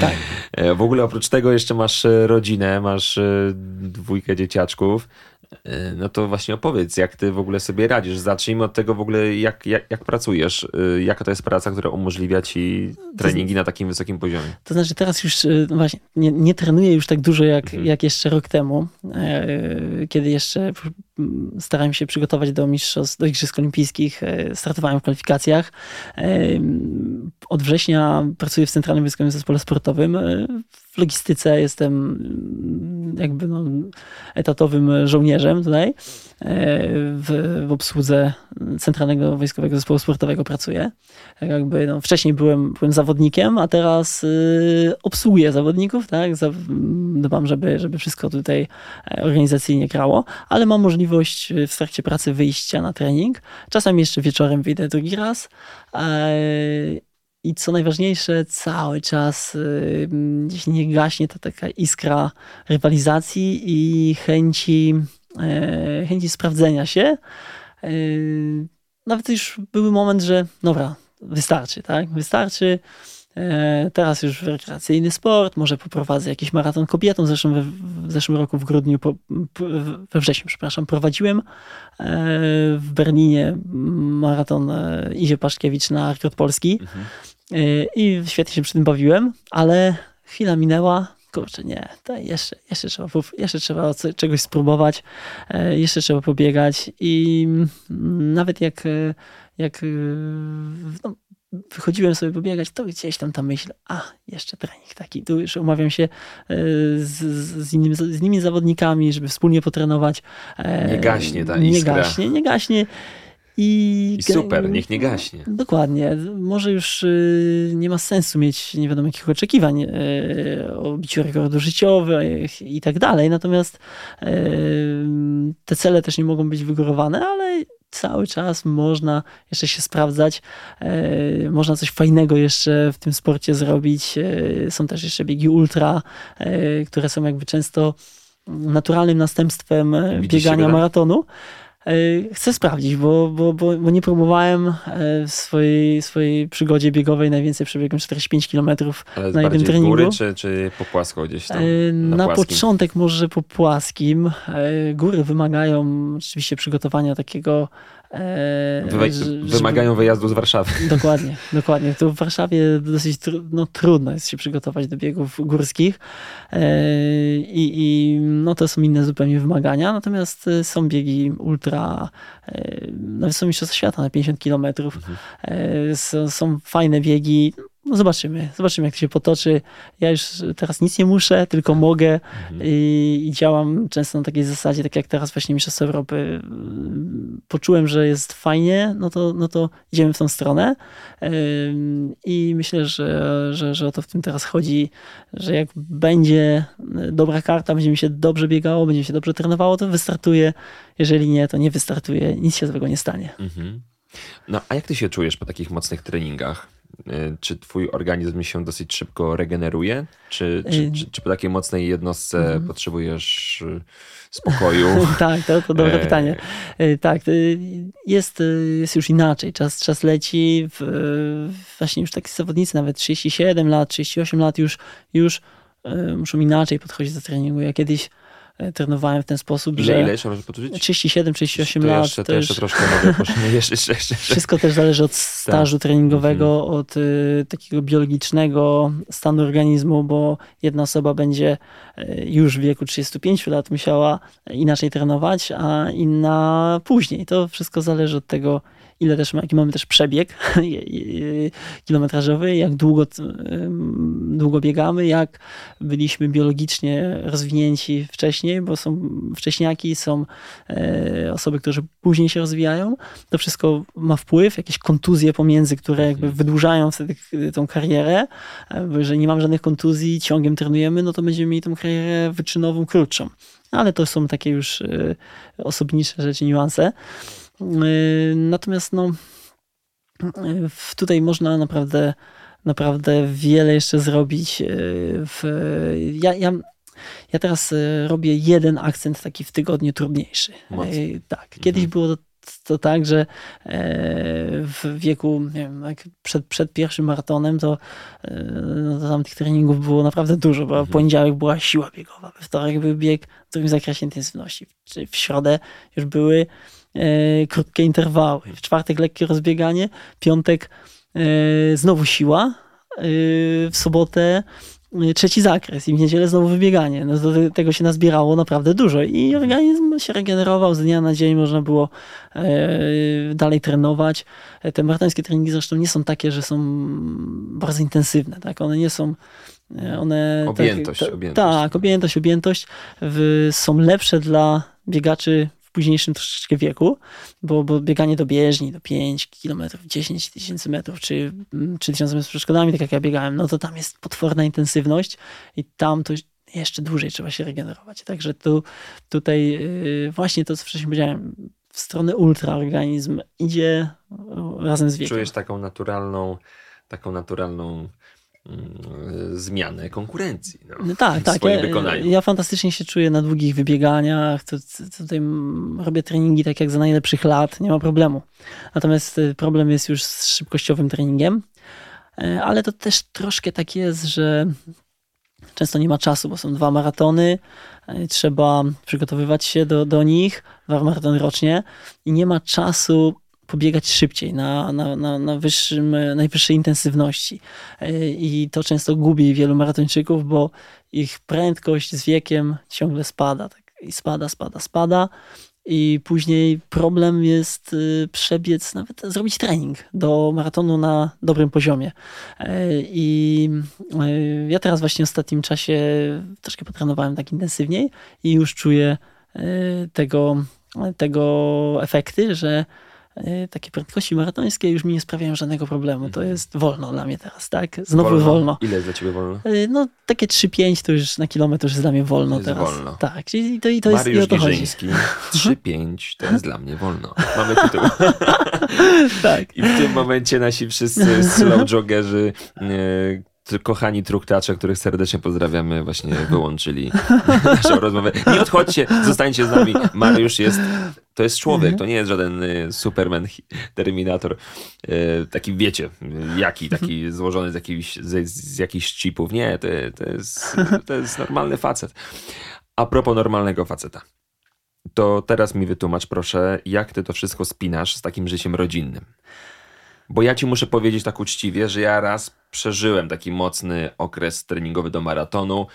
Tak. E, w ogóle oprócz tego jeszcze masz y, rodzinę, masz dwójkę dzieciaczków. E, no to właśnie opowiedz, jak ty w ogóle sobie radzisz. Zacznijmy od tego w ogóle, jak, jak, jak pracujesz. E, jaka to jest praca, która umożliwia ci treningi na takim wysokim poziomie? To znaczy teraz już e, no właśnie nie, nie trenuję już tak dużo jak, mhm. jak jeszcze rok temu, kiedy jeszcze starałem się przygotować do mistrzostw, do Igrzysk Olimpijskich, startowałem w kwalifikacjach. Od września pracuję w Centralnym Wojskowym Zespole Sportowym w logistyce jestem mm, jakby no, etatowym żołnierzem tutaj. E, w, w obsłudze Centralnego Wojskowego Zespołu Sportowego pracuję. Tak jakby, no, wcześniej byłem, byłem zawodnikiem, a teraz y, obsługuję zawodników, tak? Dbam, żeby, żeby wszystko tutaj e, organizacyjnie grało, ale mam możliwość w trakcie pracy wyjścia na trening. Czasami jeszcze wieczorem wyjdę drugi raz. E, i co najważniejsze, cały czas jeśli nie gaśnie to taka iskra rywalizacji i chęci, e, chęci sprawdzenia się. E, nawet już był moment, że dobra, wystarczy, tak? Wystarczy. E, teraz już rekreacyjny sport, może poprowadzę jakiś maraton kobietom. Zresztą we, w zeszłym roku w grudniu, we wrześniu, przepraszam, prowadziłem w Berlinie maraton Izie Paszkiewicz na rekord polski. Mhm. Y, i świetnie się przy tym bawiłem, ale chwila minęła, kurczę, nie, to jeszcze, jeszcze, trzeba, jeszcze trzeba czegoś spróbować, y, jeszcze trzeba pobiegać i mm, nawet jak, y, jak no, wychodziłem sobie pobiegać, to gdzieś tam ta myśl, a jeszcze trening taki, tu już umawiam się z, z, innymi, z innymi zawodnikami, żeby wspólnie potrenować. Nie gaśnie ta iskra. Nie gaśnie, nie gaśnie. I, I, super, niech nie gaśnie. Dokładnie. Może już y, nie ma sensu mieć nie wiadomo jakich oczekiwań y, o biciu rekordu życiowych i tak dalej. Natomiast y, te cele też nie mogą być wygórowane, ale cały czas można jeszcze się sprawdzać. Można coś fajnego jeszcze w tym sporcie zrobić. Są też jeszcze biegi ultra, które są jakby często naturalnym następstwem Widzisz biegania maratonu. E, chcę sprawdzić, bo, bo, bo, bo, nie próbowałem e, w swojej, swojej przygodzie biegowej. Najwięcej przebiegłem 45 km Ale na jednym treningu. góry czy, czy po płasko gdzieś tam? E, na, na początek może po płaskim. Góry wymagają oczywiście przygotowania takiego Wy, wymagają wyjazdu z Warszawy. Dokładnie, dokładnie. To w Warszawie dosyć no, trudno jest się przygotować do biegów górskich i, i no, to są inne zupełnie wymagania, natomiast są biegi ultra na wysokim mistrzostwach świata na 50 km. Mhm. Są, są fajne biegi, no zobaczymy, zobaczymy jak to się potoczy. Ja już teraz nic nie muszę, tylko mogę mhm. i, i, działam często na takiej zasadzie, tak jak teraz właśnie Mistrzostwo Europy. Poczułem, że jest fajnie, no to, no to idziemy w tą stronę i myślę, że, że, że o to w tym teraz chodzi, że jak będzie dobra karta, będzie mi się dobrze biegało, będzie mi się dobrze trenowało, to wystartuje. Jeżeli nie, to nie wystartuje, nic się złego nie stanie. Mhm. No a jak ty się czujesz po takich mocnych treningach? Y, czy twój organizm się dosyć szybko regeneruje? Czy, czy, y, czy, czy po takiej mocnej jednostce mhm. potrzebujesz y, spokoju? tak, to, to dobre e... pytanie. Tak, jest, jest już inaczej. Czas, czas leci. W, właśnie już takie zawodnicy, nawet 37 lat, 38 lat już, już muszą inaczej podchodzić do treningu. Ja kiedyś e, trenowałem w ten sposób, ile, że... Ile jeszcze możesz powtórzyć? 37, 38 to lat. Jeszcze, to, to jeszcze troszkę mogę jeszcze, jeszcze, jeszcze. Wszystko też zależy od stażu tak. treningowego, mhm. od y, takiego biologicznego stanu organizmu, bo jedna osoba będzie y, już w wieku 35 lat musiała inaczej trenować, a inna później. To wszystko zależy od tego, ile też, jaki mamy też przebieg kilometrażowy, jak długo, długo biegamy, jak byliśmy biologicznie rozwinięci wcześniej, bo są wcześniaki, są e, osoby, które później się rozwijają. To wszystko ma wpływ, jakieś kontuzje pomiędzy, które jakby wydłużają wtedy tą karierę, e, bo jeżeli nie mam żadnych kontuzji, ciągiem trenujemy, no to będziemy mieli tą karierę wyczynową krótszą. Ale to są takie już e, osobnicze rzeczy, niuanse. Y, natomiast no, tutaj można naprawdę, naprawdę wiele jeszcze zrobić. Y, w, ja, ja, ja teraz y, robię jeden akcent taki w tygodniu trudniejszy. Mocno. Tak. Kiedyś mhm. było to, tak, że e, w wieku, wiem, przed, przed pierwszym maratonem, to, no, to tam tych treningów było naprawdę dużo, bo mhm. poniedziałek była siła biegowa, we wtorek był bieg w drugim zakresie intensywności, czy w środę już były e, krótkie interwały. W czwartek lekkie rozbieganie, piątek e, znowu siła, e, w sobotę e, trzeci zakres i w niedzielę znowu wybieganie. No to tego się nazbierało naprawdę dużo i organizm się regenerował z dnia na dzień, można było e, dalej trenować. E, te maratońskie treningi zresztą nie są takie, że są bardzo intensywne, tak? One nie są one, objętość, tak, objętość. Tak, objętość, objętość w, są lepsze dla biegaczy późniejszym troszeczkę wieku, bo, bo bieganie do bieżni do 5 km, 10 tysięcy metrów, czy 3000 mm, metrów z przeszkodami, tak jak ja biegałem, no to tam jest potworna intensywność i tam to jeszcze dłużej trzeba się regenerować. Także tu, tutaj yy, właśnie to, co wcześniej powiedziałem, w stronę ultra organizm idzie razem z wiekiem. Czujesz taką naturalną, taką naturalną zmianę konkurencji. No, no tak, tak. Ja, ja, fantastycznie się czuję na długich wybieganiach. To, to, tutaj robię treningi tak jak za najlepszych lat, nie ma problemu. Natomiast y, problem jest już z szybkościowym treningiem, e, ale to też troszkę tak jest, że często nie ma czasu, bo są dwa maratony, e, trzeba przygotowywać się do, do nich, dwa maratony rocznie i nie ma czasu pobiegać szybciej, na, na, na, na wyższym, najwyższej intensywności. E, I to często gubi wielu maratończyków, bo ich prędkość z wiekiem ciągle spada. Tak? I spada, spada, spada. I później problem jest y, przebiec, nawet zrobić trening do maratonu na dobrym poziomie. E, I e, ja teraz właśnie w ostatnim czasie troszkę potrenowałem tak intensywniej i już czuję tego, tego efekty, że takie prędkości maratońskie już mi nie sprawiają żadnego problemu. To mhm. jest wolno dla mnie teraz, tak? Znowu wolno. wolno. Ile jest dla ciebie wolno? E, no takie 3-5 to już na kilometr już jest dla mnie wolno jest teraz. wolno. Tak, i to, i to Mariusz jest i o to 3-5 to jest dla mnie wolno. Mamy tytuł. tak. I w tym momencie nasi wszyscy slow joggerzy kochani truktacze, których serdecznie pozdrawiamy, właśnie wyłączyli naszą rozmowę. Nie odchodźcie, zostańcie z nami. Mariusz jest, to jest człowiek, mhm. to nie jest żaden y, Superman, Terminator, y, taki wiecie, jaki, taki złożony z jakichś, z, z jakichś chipów. Nie, to, to, jest, to jest normalny facet. A propos normalnego faceta. To teraz mi wytłumacz proszę, jak ty to wszystko spinasz z takim życiem rodzinnym. Bo ja ci muszę powiedzieć tak uczciwie, że ja raz przeżyłem taki mocny okres treningowy do maratonu.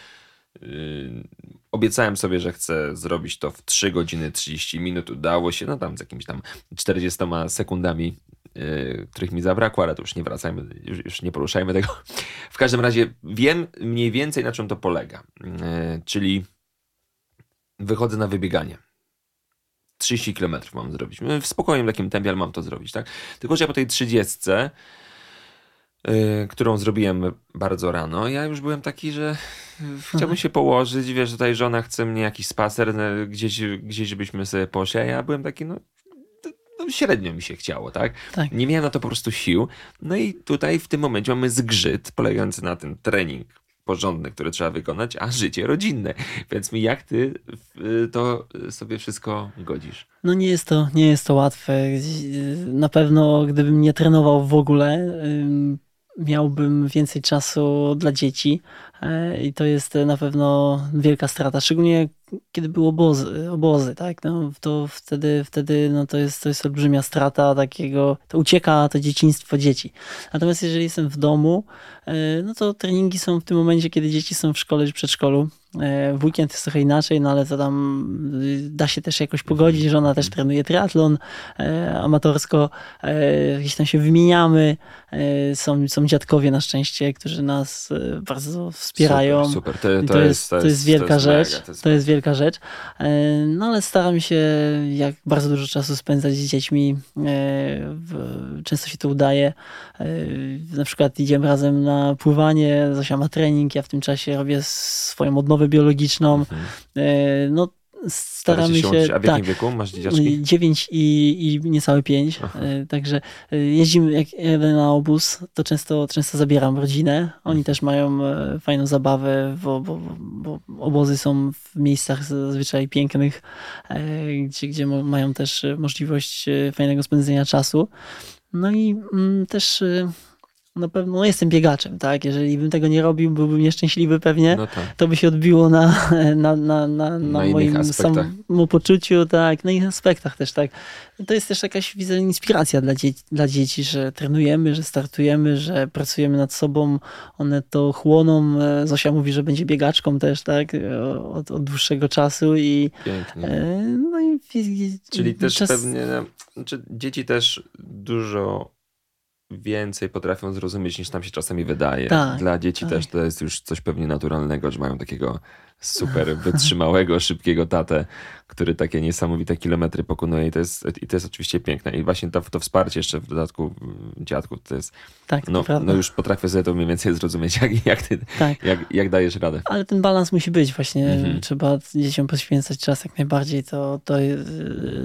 Yy, obiecałem sobie, że chcę zrobić to w 3 godziny 30 minut. Udało się, no tam z jakimiś tam 40 sekundami, yy, których mi zabrakło, ale to już nie wracajmy, już, już, nie poruszajmy tego. W każdym razie wiem mniej więcej na czym to polega. Yy, czyli wychodzę na wybieganie 30 km mam zrobić. W spokojnym takim tempie, ale mam to zrobić, tak? Tylko, że ja po tej 30, yy, którą zrobiłem bardzo rano, ja już byłem taki, że chciałbym mhm. się położyć, wiesz, tutaj żona chce mnie jakiś spacer, no, gdzieś, gdzieś żebyśmy sobie poszli, a ja byłem taki, no, no średnio mi się chciało, tak? tak? Nie miałem na to po prostu sił. No i tutaj w tym momencie mamy zgrzyt polegający na tym trening porządny, który trzeba wykonać, a życie rodzinne. Więc mi jak ty to sobie wszystko godzisz? No nie jest to, nie jest to łatwe. Na pewno gdybym nie trenował w ogóle, miałbym więcej czasu dla dzieci, i to jest na pewno wielka strata, szczególnie kiedy były obozy, obozy tak, no, to wtedy, wtedy no, to, jest, to jest olbrzymia strata takiego, to ucieka to dzieciństwo dzieci. Natomiast jeżeli jestem w domu, no to treningi są w tym momencie, kiedy dzieci są w szkole czy przedszkolu, E, w weekend jest trochę inaczej, no ale to tam y, da się też jakoś pogodzić, że ona też trenuje triatlon e, amatorsko, e, gdzieś tam się wymieniamy. Są, są dziadkowie na szczęście, którzy nas bardzo wspierają. Super, super. To, to, to, jest, to, jest, wielka to jest rzecz. Mega, to, jest... to jest wielka rzecz. No ale staram się, jak bardzo dużo czasu spędzać z dziećmi, często się to udaje. Na przykład idziemy razem na pływanie, Zosia ma trening, ja w tym czasie robię swoją odnowę biologiczną. Mhm. E, no, staramy się. a w jakim tak, wieku masz dzieciaczki? 9 i, i niecałe 5. E, także e, jeździmy, jak jadę na obóz, to często, często zabieram rodzinę. Oni mhm. też mają fajną zabawę, bo, bo, bo obozy są w miejscach zazwyczaj pięknych, gdzie, gdzie mają też możliwość fajnego spędzenia czasu. No i mm, też na pewno no jestem biegaczem, tak? Jeżeli bym tego nie robił, byłbym nieszczęśliwy pewnie. No tak. To by się odbiło na, na, na, na, na moim samopoczuciu, tak, na innych aspektach też, tak. To jest też jakaś, widzę, inspiracja dla, dzie dla dzieci, że trenujemy, że startujemy, że pracujemy nad sobą, one to chłoną. Zosia mówi, że będzie biegaczką też, tak, od, od dłuższego czasu i... Pięknie. E, no i, Czyli też czas... pewnie, znaczy dzieci też dużo więcej potrafią zrozumieć niż nam się czasami wydaje. Tak, Dla dzieci tak. też to jest już coś pewnie naturalnego, że mają takiego super wytrzymałego, szybkiego tatę, który takie niesamowite kilometry pokonuje i to jest, i to jest oczywiście piękne. I właśnie to, to wsparcie jeszcze w dodatku mm, dziadku, to jest, tak, no, no już potrafię sobie to mniej więcej zrozumieć, jak, jak ty, tak. jak, jak dajesz radę. Ale ten balans musi być właśnie, mhm. trzeba dzieciom poświęcać czas jak najbardziej, to, to,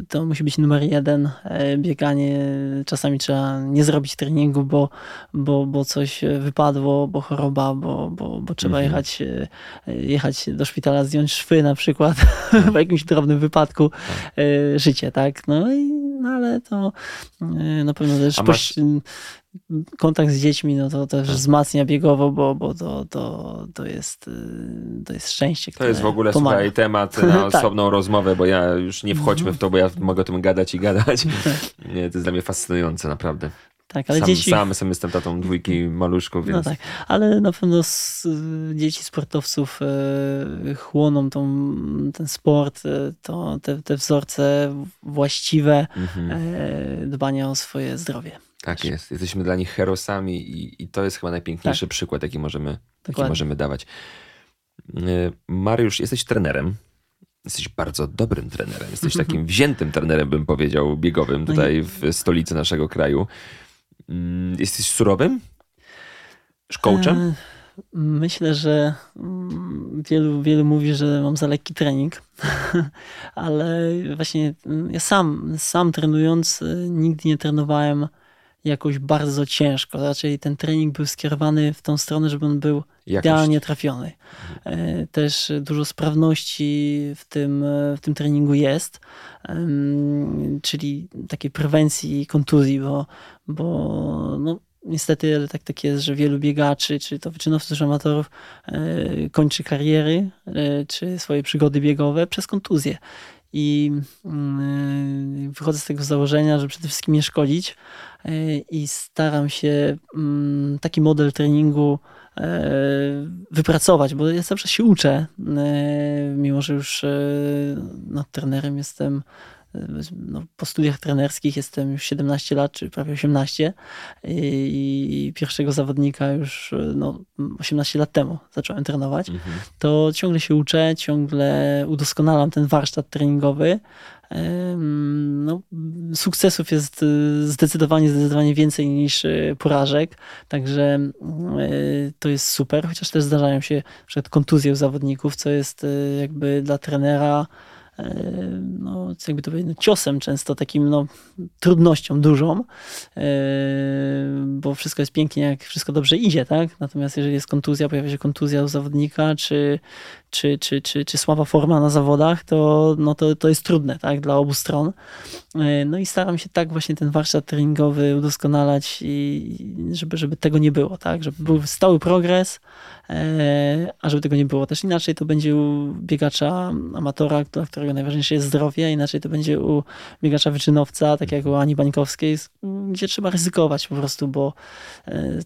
to musi być numer jeden, e, bieganie, czasami trzeba nie zrobić treningu, bo, bo, bo coś wypadło, bo choroba, bo, bo, bo trzeba mhm. jechać, e, jechać do szpitala, zdjąć szwy na przykład, w jakimś drobnym wypadku tak. E, życie, tak? No, i, no ale to e, na pewno też masz... kontakt z dziećmi, no to też tak. wzmacnia biegowo, bo, bo to, to, to, jest, e, to jest szczęście, To jest w ogóle pomaga. słuchaj, temat na tak. osobną rozmowę, bo ja już nie wchodźmy w to, bo ja mogę o tym gadać i gadać. Nie, to jest dla mnie fascynujące, naprawdę. Tak, ale sam, dzieci... Sam, sam jestem tatą dwójki maluszków, no więc... No tak, ale na pewno z, dzieci sportowców e, chłoną tą, ten sport, e, to, te, te wzorce właściwe mhm. e, dbania o swoje zdrowie. Tak Też. jest, jesteśmy dla nich herosami i, i to jest chyba najpiękniejszy tak. przykład, jaki możemy, jaki możemy dawać. Mariusz, jesteś trenerem. Jesteś bardzo dobrym trenerem. Jesteś takim wziętym trenerem, bym powiedział, biegowym no tutaj w stolicy naszego kraju. Mm, jesteś surowym? Coachem? E, myślę, że mm, wielu, wielu mówi, że mam za lekki trening, ale właśnie mm, ja sam, sam trenując, e, nigdy nie trenowałem jakoś bardzo ciężko. Raczej ten trening był skierowany w tą stronę, żeby on był Jakość. idealnie trafiony. E, też dużo sprawności w tym, w tym treningu jest, czyli takiej prewencji kontuzji, bo, bo no, niestety ale tak, tak jest, że wielu biegaczy, czy to wyczynowców, czy amatorów e, kończy kariery, e, czy swoje przygody biegowe przez kontuzję. I mm, wychodzę z tego założenia, że przede wszystkim nie szkodzić i staram się mm, taki model treningu E, wypracować, bo ja czas się uczę, e, mimo że już e, no, trenerem jestem no, po studiach trenerskich jestem już 17 lat, czy prawie 18 i pierwszego zawodnika już no, 18 lat temu zacząłem trenować, mhm. to ciągle się uczę, ciągle udoskonalam ten warsztat treningowy no, sukcesów jest y, zdecydowanie, zdecydowanie więcej niż y, porażek, także y, to jest super, chociaż też zdarzają się przykład kontuzje u zawodników, co jest jakby dla trenera no, jakby to powiedzieć, ciosem często, takim no, trudnością dużą, bo wszystko jest pięknie, jak wszystko dobrze idzie, tak? Natomiast jeżeli jest kontuzja, pojawia się kontuzja u zawodnika, czy, czy, czy, czy, czy słaba forma na zawodach, to, no to, to jest trudne tak, dla obu stron. No i staram się tak właśnie ten warsztat treningowy udoskonalać, i żeby, żeby tego nie było, tak? żeby był stały progres, a żeby tego nie było też inaczej, to będzie u biegacza amatora, dla którego najważniejsze jest zdrowie, inaczej to będzie u biegacza wyczynowca, tak jak u Ani Bańkowskiej, gdzie trzeba ryzykować po prostu, bo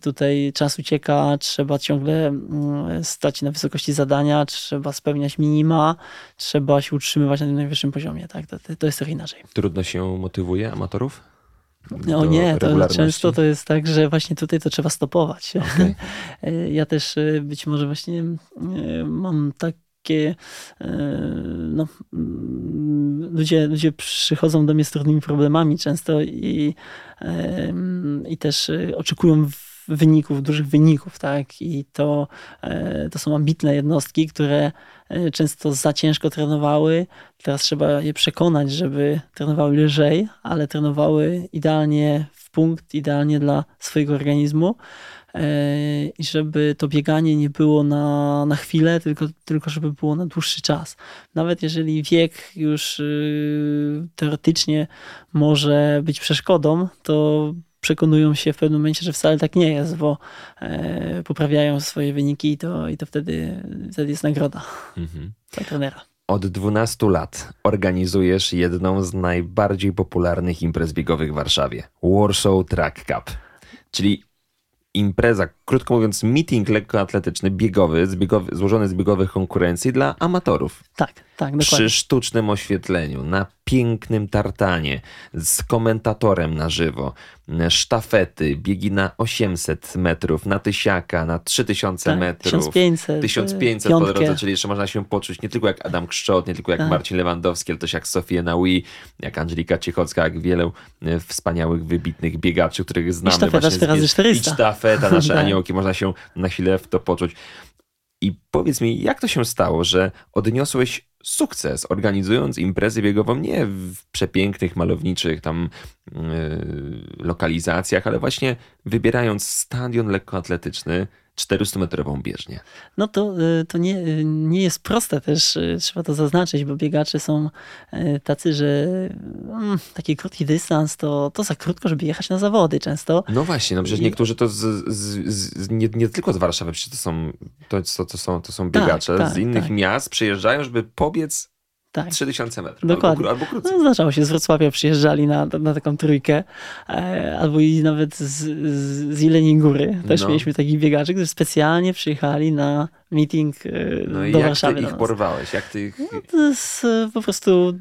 tutaj czas ucieka, trzeba ciągle mm, stać na wysokości zadania, trzeba spełniać minima, trzeba się utrzymywać na tym najwyższym poziomie. Tak? To, to jest trochę inaczej. Trudno się motywuje amatorów? No nie, to często to jest tak, że właśnie tutaj to trzeba stopować. Okay. Ja też y, być może właśnie y, mam takie no, mm, ludzie, ludzie przychodzą do mnie z trudnymi problemami często i, i też oczekują wyników, dużych wyników, tak? I to, e, to są ambitne jednostki, które e, często za ciężko trenowały. Teraz trzeba je przekonać, żeby trenowały lżej, ale trenowały idealnie w punkt, idealnie dla swojego organizmu. E, I żeby to bieganie nie było na, na chwilę, tylko, tylko żeby było na dłuższy czas. Nawet jeżeli wiek już y, teoretycznie może być przeszkodą, to przekonują się w pewnym momencie, że wcale tak nie jest, bo e, poprawiają swoje wyniki i to, i to wtedy, wtedy jest nagroda mhm. dla trenera. Od 12 lat organizujesz jedną z najbardziej popularnych imprez biegowych w Warszawie Warsaw Track Cup. Czyli impreza, krótko mówiąc, meeting lekkoatletyczny, biegowy, z biegowy, złożony z biegowych konkurencji dla amatorów. Tak, tak, dokładnie. Przy sztucznym oświetleniu, na pięknym tartanie, z komentatorem na żywo, sztafety, biegi na 800 metrów, na tysiaka, na 3000 tak, metrów. 1500. 1500 po drodze, czyli jeszcze można się poczuć nie tylko jak Adam Kszczot, nie tylko jak tak. Marcin Lewandowski, ale też jak Sofia Naui, jak Angelika Ciechocka, jak wielu e, wspaniałych, wybitnych biegaczy, których znamy. I sztafeta 4 400. I sztafeta, nasze tak. aniołki, można się na chwilę w to poczuć. I powiedz mi, jak to się stało, że odniosłeś sukces, organizując imprezę biegową nie w przepięknych, malowniczych tam yy, lokalizacjach, ale właśnie wybierając stadion lekkoatletyczny, 400-metrową bieżnię. No to, y, to nie, y, nie jest proste też, y, trzeba to zaznaczyć, bo biegacze są tacy, że mm, taki krótki dystans to, to za krótko, żeby jechać na zawody często. No właśnie, no przecież niektórzy to z, z, z, nie, nie tylko z Warszawy, przecież to są, to, to, to są, to są biegacze tak, tak, z innych tak. miast, przyjeżdżają, żeby pobiec tak. 3000 metrów. Dokładnie. Albo, albo. No, zdarzało się, z Wrocławia przyjeżdżali na, na taką trójkę, e, albo i nawet z, z Jeleniej Góry. Też no. mieliśmy takich biegaczy, którzy specjalnie przyjechali na meeting e, no do Warszawy. jak ty ich porwałeś? Jak ty ich... No, to jest e, po prostu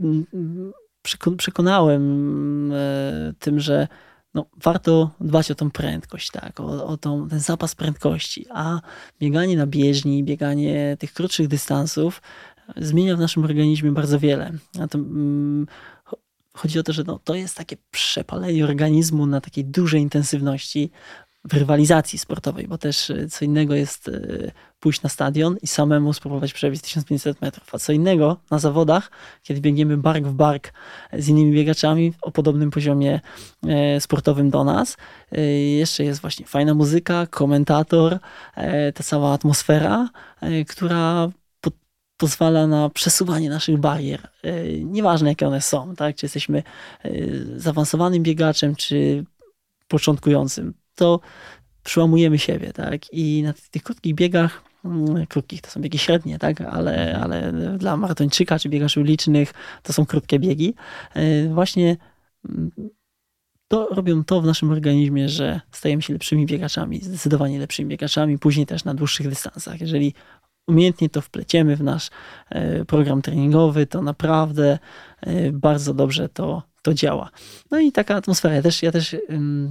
przekonałem e, tym, że no, warto dbać o tą prędkość, tak, o, o tą, ten zapas prędkości, a bieganie na bieżni, bieganie tych krótszych dystansów zmienia w naszym organizmie bardzo wiele. To, mm, chodzi o to, że no, to jest takie przepalenie organizmu na takiej dużej intensywności w rywalizacji sportowej, bo też e, co innego jest e, pójść na stadion i samemu spróbować przebiec 1500 metrów, a co innego na zawodach, kiedy biegniemy bark w bark z innymi biegaczami o podobnym poziomie e, sportowym do nas. Jeszcze jest właśnie fajna muzyka, komentator, ta cała atmosfera, która pozwala na przesuwanie naszych barier. E, nieważne jakie one są, tak? czy jesteśmy e, zaawansowanym biegaczem, czy początkującym, to przełamujemy siebie. Tak? I na tych krótkich biegach, mm, krótkich to są biegi średnie, tak? ale, mhm. ale dla maratończyka czy biegaczy licznych to są krótkie biegi. E, właśnie mm, to robią to w naszym organizmie, że stajemy się lepszymi biegaczami, zdecydowanie lepszymi biegaczami, później też na dłuższych dystansach. Jeżeli umiejętnie to wpleciemy w nasz e, program treningowy, to naprawdę e, bardzo dobrze to, to działa. No i taka atmosfera. Ja też, ja też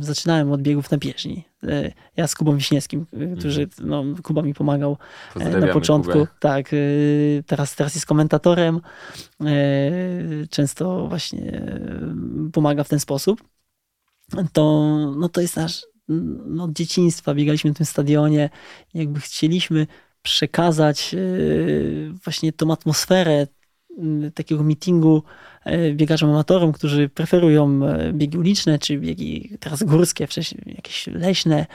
zaczynałem od biegów na bieżni. E, ja z Kubą Wiśniewskim, który, mhm. no, Kuba mi pomagał na początku. Kubę. Tak, teraz, teraz jest komentatorem. Często właśnie pomaga w ten sposób. To, no to jest nasz no, od dzieciństwa biegaliśmy w tym stadionie. Jakby chcieliśmy przekazać e, właśnie tą atmosferę takiego meetingu e, biegaczom amatorom, którzy preferują e, biegi uliczne, czy biegi teraz górskie, wcześniej jakieś leśne,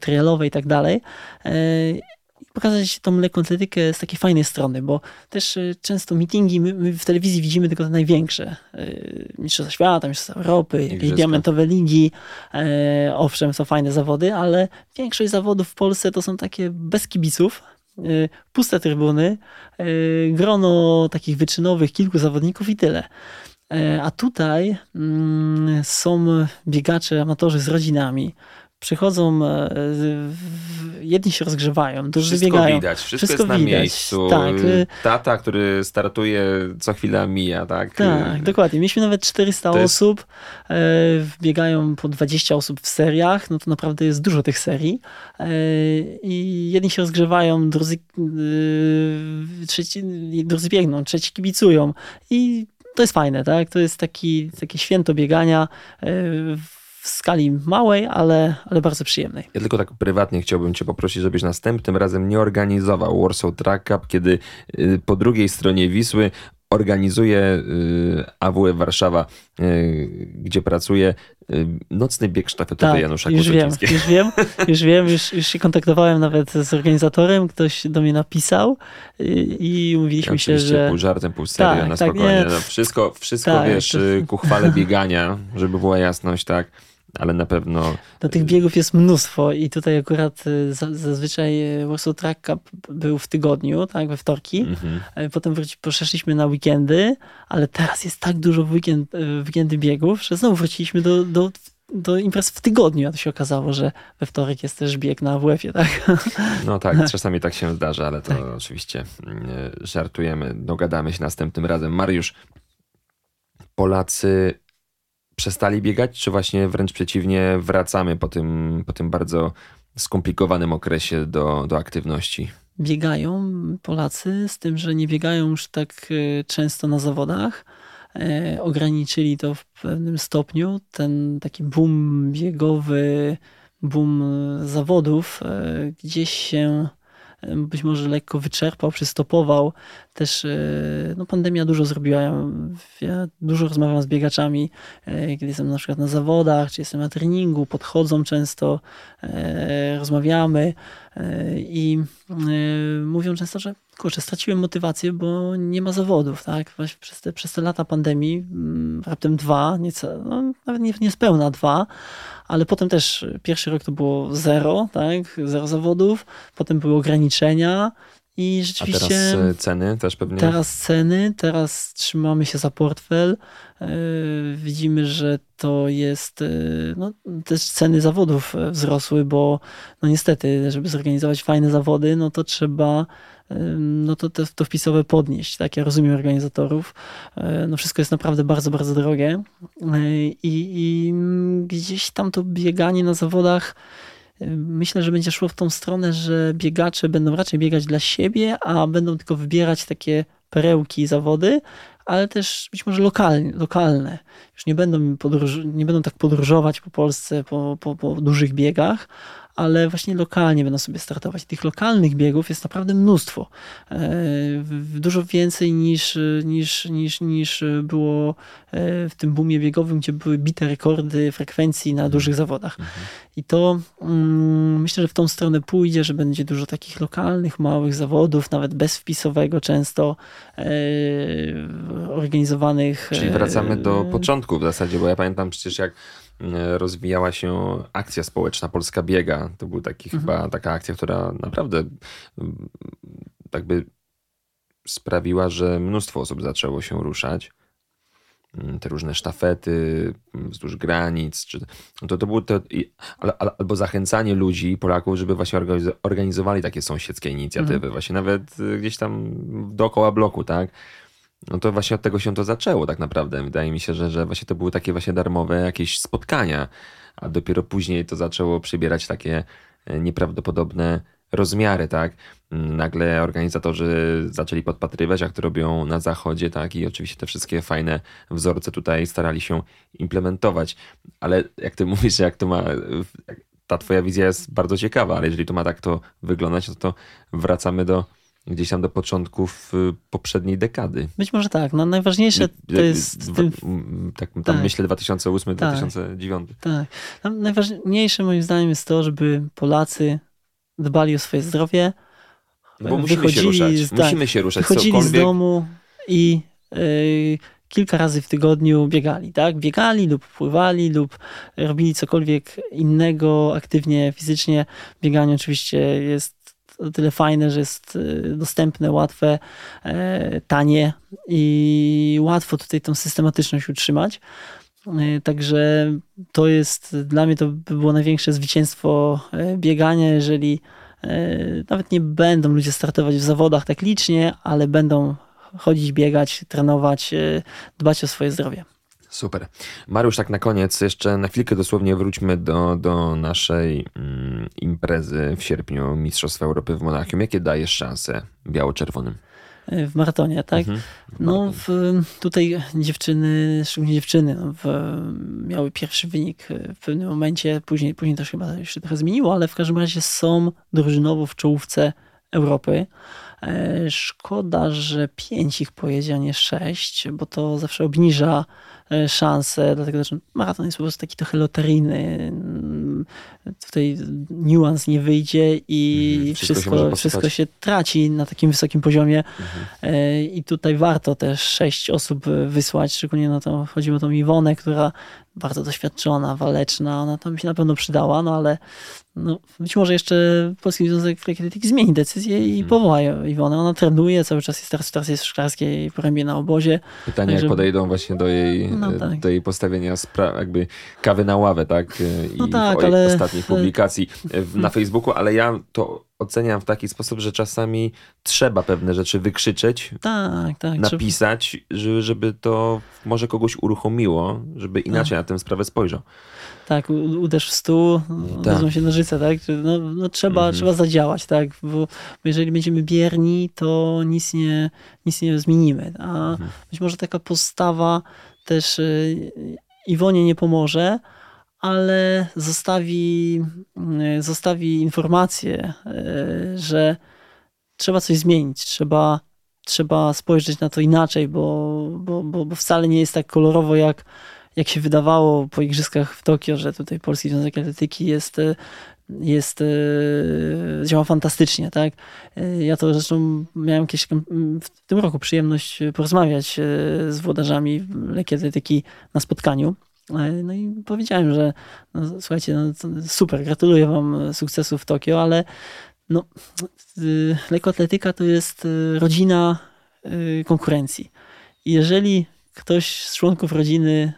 trialowe i tak dalej. Pokazać tą lekką atletykę z takiej fajnej strony, bo też y, często meetingi, my, my w telewizji widzimy tylko te największe. Y, Mistrzostwa Świata, Mistrzostwa Europy, jakieś diamentowe ligi. E, Owszem, są fajne zawody, ale większość zawodów w Polsce to są takie bez kibiców, y, puste trybuny, y, grono takich wyczynowych, kilku zawodników i tyle. A tutaj mm, są biegacze, amatorzy z rodzinami. Przychodzą, e, jedni się rozgrzewają, drudzy Wszystko biegają. widać, wszystko, Wszystko jest na widać, miejscu. tak, y- Tata, który startuje, co chwila mija, tak? Tak, Y, dokładnie. Mieliśmy nawet 400 To jest- osób, e, biegają po 20 osób w seriach, no to naprawdę jest dużo tych serii. E, I jedni się rozgrzewają, drudzy, e, trzeci, drudzy biegną, trzeci kibicują. I to jest fajne, tak? To jest taki, takie święto biegania w skali małej, ale, ale bardzo przyjemnej. Ja tylko tak prywatnie chciałbym Cię poprosić, żebyś następnym razem nie organizował Warsaw Track Cup, kiedy y, po drugiej stronie Wisły organizuje y, AWF Warszawa, y, gdzie pracuje nocny bieg sztafetowy Janusza Tak, już wiem, już wiem, już wiem, już, już się kontaktowałem nawet z organizatorem, ktoś do mnie napisał i, i umówiliśmy się, że pół żartem, pół serio, Tak, na tak, spokojnie. nie. No, wszystko, wszystko Tak, wiesz, to- ku chwale biegania, żeby była jasność, tak? Ale na pewno do tych biegów jest mnóstwo i tutaj akurat y, za, zazwyczaj y, Warsaw Track Cup był w tygodniu, tak, we wtorki. mhm. E, Potem wróci, przeszliśmy na weekendy, ale teraz jest tak dużo weekend, weekendy biegów, że znowu wróciliśmy do, do, do imprez w tygodniu, a to się okazało, że we wtorek jest też bieg na AWF-ie, tak? No tak, czasami tak się zdarza, ale to oczywiście mm, żartujemy, dogadamy się następnym razem. Mariusz, Polacy przestali biegać, czy właśnie wręcz przeciwnie, wracamy po tym, po tym bardzo skomplikowanym okresie do, do aktywności? biegają Polacy, z tym, że nie biegają już tak e, często na zawodach. E, Ograniczyli to w pewnym stopniu. Ten taki boom biegowy, boom zawodów e, gdzieś się być może lekko wyczerpał, przystopował. Też e, no, pandemia dużo zrobiła. Ja, dużo rozmawiam z biegaczami, e, kiedy jestem na przykład na zawodach, czy jestem na treningu, podchodzą często, e, rozmawiamy i mówią często, że kurczę, straciłem motywację, bo nie ma zawodów, tak? Właśnie przez te, przez te lata pandemii, mm, raptem dwa, nieco, no, nawet nie, niespełna dwa, ale potem też pierwszy rok to było zero, tak? Zero zawodów, potem były ograniczenia i A rzeczywiście... teraz e, ceny też pewnie. Teraz ceny, teraz trzymamy się za portfel. Yy, Widzimy, że to jest, yy, no, też ceny zawodów e, wzrosły, bo no niestety, żeby zorganizować fajne zawody, no to trzeba no to, to, wpisowe podnieść, tak? Ja rozumiem organizatorów. Yy, No wszystko jest naprawdę bardzo, bardzo drogie Yy, i, i mm, gdzieś tam to bieganie na zawodach Myślę, że będzie szło w tą stronę, że biegacze będą raczej biegać dla siebie, a będą tylko wybierać takie perełki zawody, ale też być może lokalne. lokalne. Już nie będą, podróż, nie będą tak podróżować po Polsce po, po, po dużych biegach, ale właśnie lokalnie będą sobie startować. Tych lokalnych biegów jest naprawdę mnóstwo. E, Dużo więcej niż, niż, niż, niż było e, w tym boomie biegowym, gdzie były bite rekordy frekwencji na dużych zawodach. I to mm, myślę, że w tą stronę pójdzie, że będzie dużo takich lokalnych, małych zawodów, nawet bezwpisowego często e, organizowanych. Czyli wracamy do początku w zasadzie, bo ja pamiętam przecież jak rozwijała się akcja społeczna Polska Biega. To był taki Mhm. chyba taka akcja, która naprawdę tak by sprawiła, że mnóstwo osób zaczęło się ruszać. Mm, Te różne sztafety mm, wzdłuż granic, czy to, to było to, albo zachęcanie ludzi, Polaków, żeby właśnie organiz- organizowali takie sąsiedzkie inicjatywy, Mhm. właśnie nawet y, gdzieś tam dookoła bloku, tak? No to właśnie od tego się to zaczęło tak naprawdę. Wydaje mi się, że, że właśnie to były takie właśnie darmowe jakieś spotkania, a dopiero później to zaczęło przybierać takie e, nieprawdopodobne rozmiary, tak? Mm, Nagle organizatorzy zaczęli podpatrywać, jak to robią na zachodzie, tak? I oczywiście te wszystkie fajne wzorce tutaj starali się implementować. Ale jak ty mówisz, jak to ma... Ta twoja wizja jest bardzo ciekawa, ale jeżeli to ma tak to wyglądać, no to wracamy do gdzieś tam do początków y, poprzedniej dekady. Być może tak. No, najważniejsze to jest. Dwa- Tym, m, tak, tam tak. myślę 2008-2009. tak. No, najważniejsze moim zdaniem jest to, żeby Polacy dbali o swoje zdrowie, Bo musimy się ruszać. z- musimy się ruszać. wychodzili z domu i y, kilka razy w tygodniu biegali, tak? Biegali lub pływali lub robili cokolwiek innego aktywnie, fizycznie. Bieganie oczywiście jest o tyle fajne, że jest y, dostępne, łatwe, e, tanie i łatwo tutaj tą systematyczność utrzymać. Y, Także to jest dla mnie to by było największe zwycięstwo e, biegania, jeżeli e, nawet nie będą ludzie startować w zawodach tak licznie, ale będą chodzić, biegać, trenować, e, dbać o swoje zdrowie. Super. Mariusz, tak na koniec, jeszcze na chwilkę dosłownie wróćmy do, do naszej mm, imprezy w sierpniu Mistrzostw Europy w Monachium. Jakie dajesz szanse biało-czerwonym? E, W maratonie, tak? Mhm. No, w, tutaj dziewczyny, szczególnie dziewczyny, no, w, miały pierwszy wynik w pewnym momencie, później, później to się chyba jeszcze trochę zmieniło, ale w każdym razie są drużynowo w czołówce Europy. E, Szkoda, że pięć ich pojedzie, a nie sześć, bo to zawsze obniża e, szanse, dlatego że maraton jest po prostu taki trochę loteryjny. Tutaj niuans nie wyjdzie i Mhm, wszystko się wszystko, posypać. wszystko się traci na takim wysokim poziomie. Mhm. E, I tutaj warto też sześć osób wysłać, szczególnie na to, chodzi o tą Iwonę, która bardzo doświadczona, waleczna, ona tam się na pewno przydała, no ale no, być może jeszcze Polski Związek Lekkoatletyki zmieni decyzję i Mhm. powoła Iwonę. Ona trenuje, cały czas jest teraz, teraz jest w szklarskiej porębie na obozie. Pytanie, jak podejdą właśnie do jej, No e, tak. do jej postawienia spra- jakby kawy na ławę, tak? E, I No tak, ale- ostatnich publikacji e, na Facebooku, ale ja to oceniam w taki sposób, że czasami trzeba pewne rzeczy wykrzyczeć, Tak, tak. napisać, żeby, żeby to może kogoś uruchomiło, żeby inaczej na tę sprawę spojrzał. Tak, uderz w stół, odezwą się nożyce, tak? No, no trzeba, Mhm. trzeba zadziałać, tak? Bo, bo jeżeli będziemy bierni, to nic nie, nic nie zmienimy. A Mhm. być może taka postawa też y, Iwonie nie pomoże, ale zostawi, y, zostawi informację, y, że trzeba coś zmienić, trzeba, trzeba spojrzeć na to inaczej, bo, bo, bo, bo wcale nie jest tak kolorowo, jak, jak się wydawało po igrzyskach w Tokio, że tutaj Polski Związek Atletyki jest, e, jest, działa fantastycznie, tak? Ja to zresztą miałem kiedyś kam- w tym roku przyjemność porozmawiać z włodarzami lekkiej atletyki na spotkaniu. E, No i powiedziałem, że no, słuchajcie, no, super, gratuluję wam sukcesu w Tokio, ale no, y, lekkoatletyka to jest rodzina konkurencji. I jeżeli ktoś z członków rodziny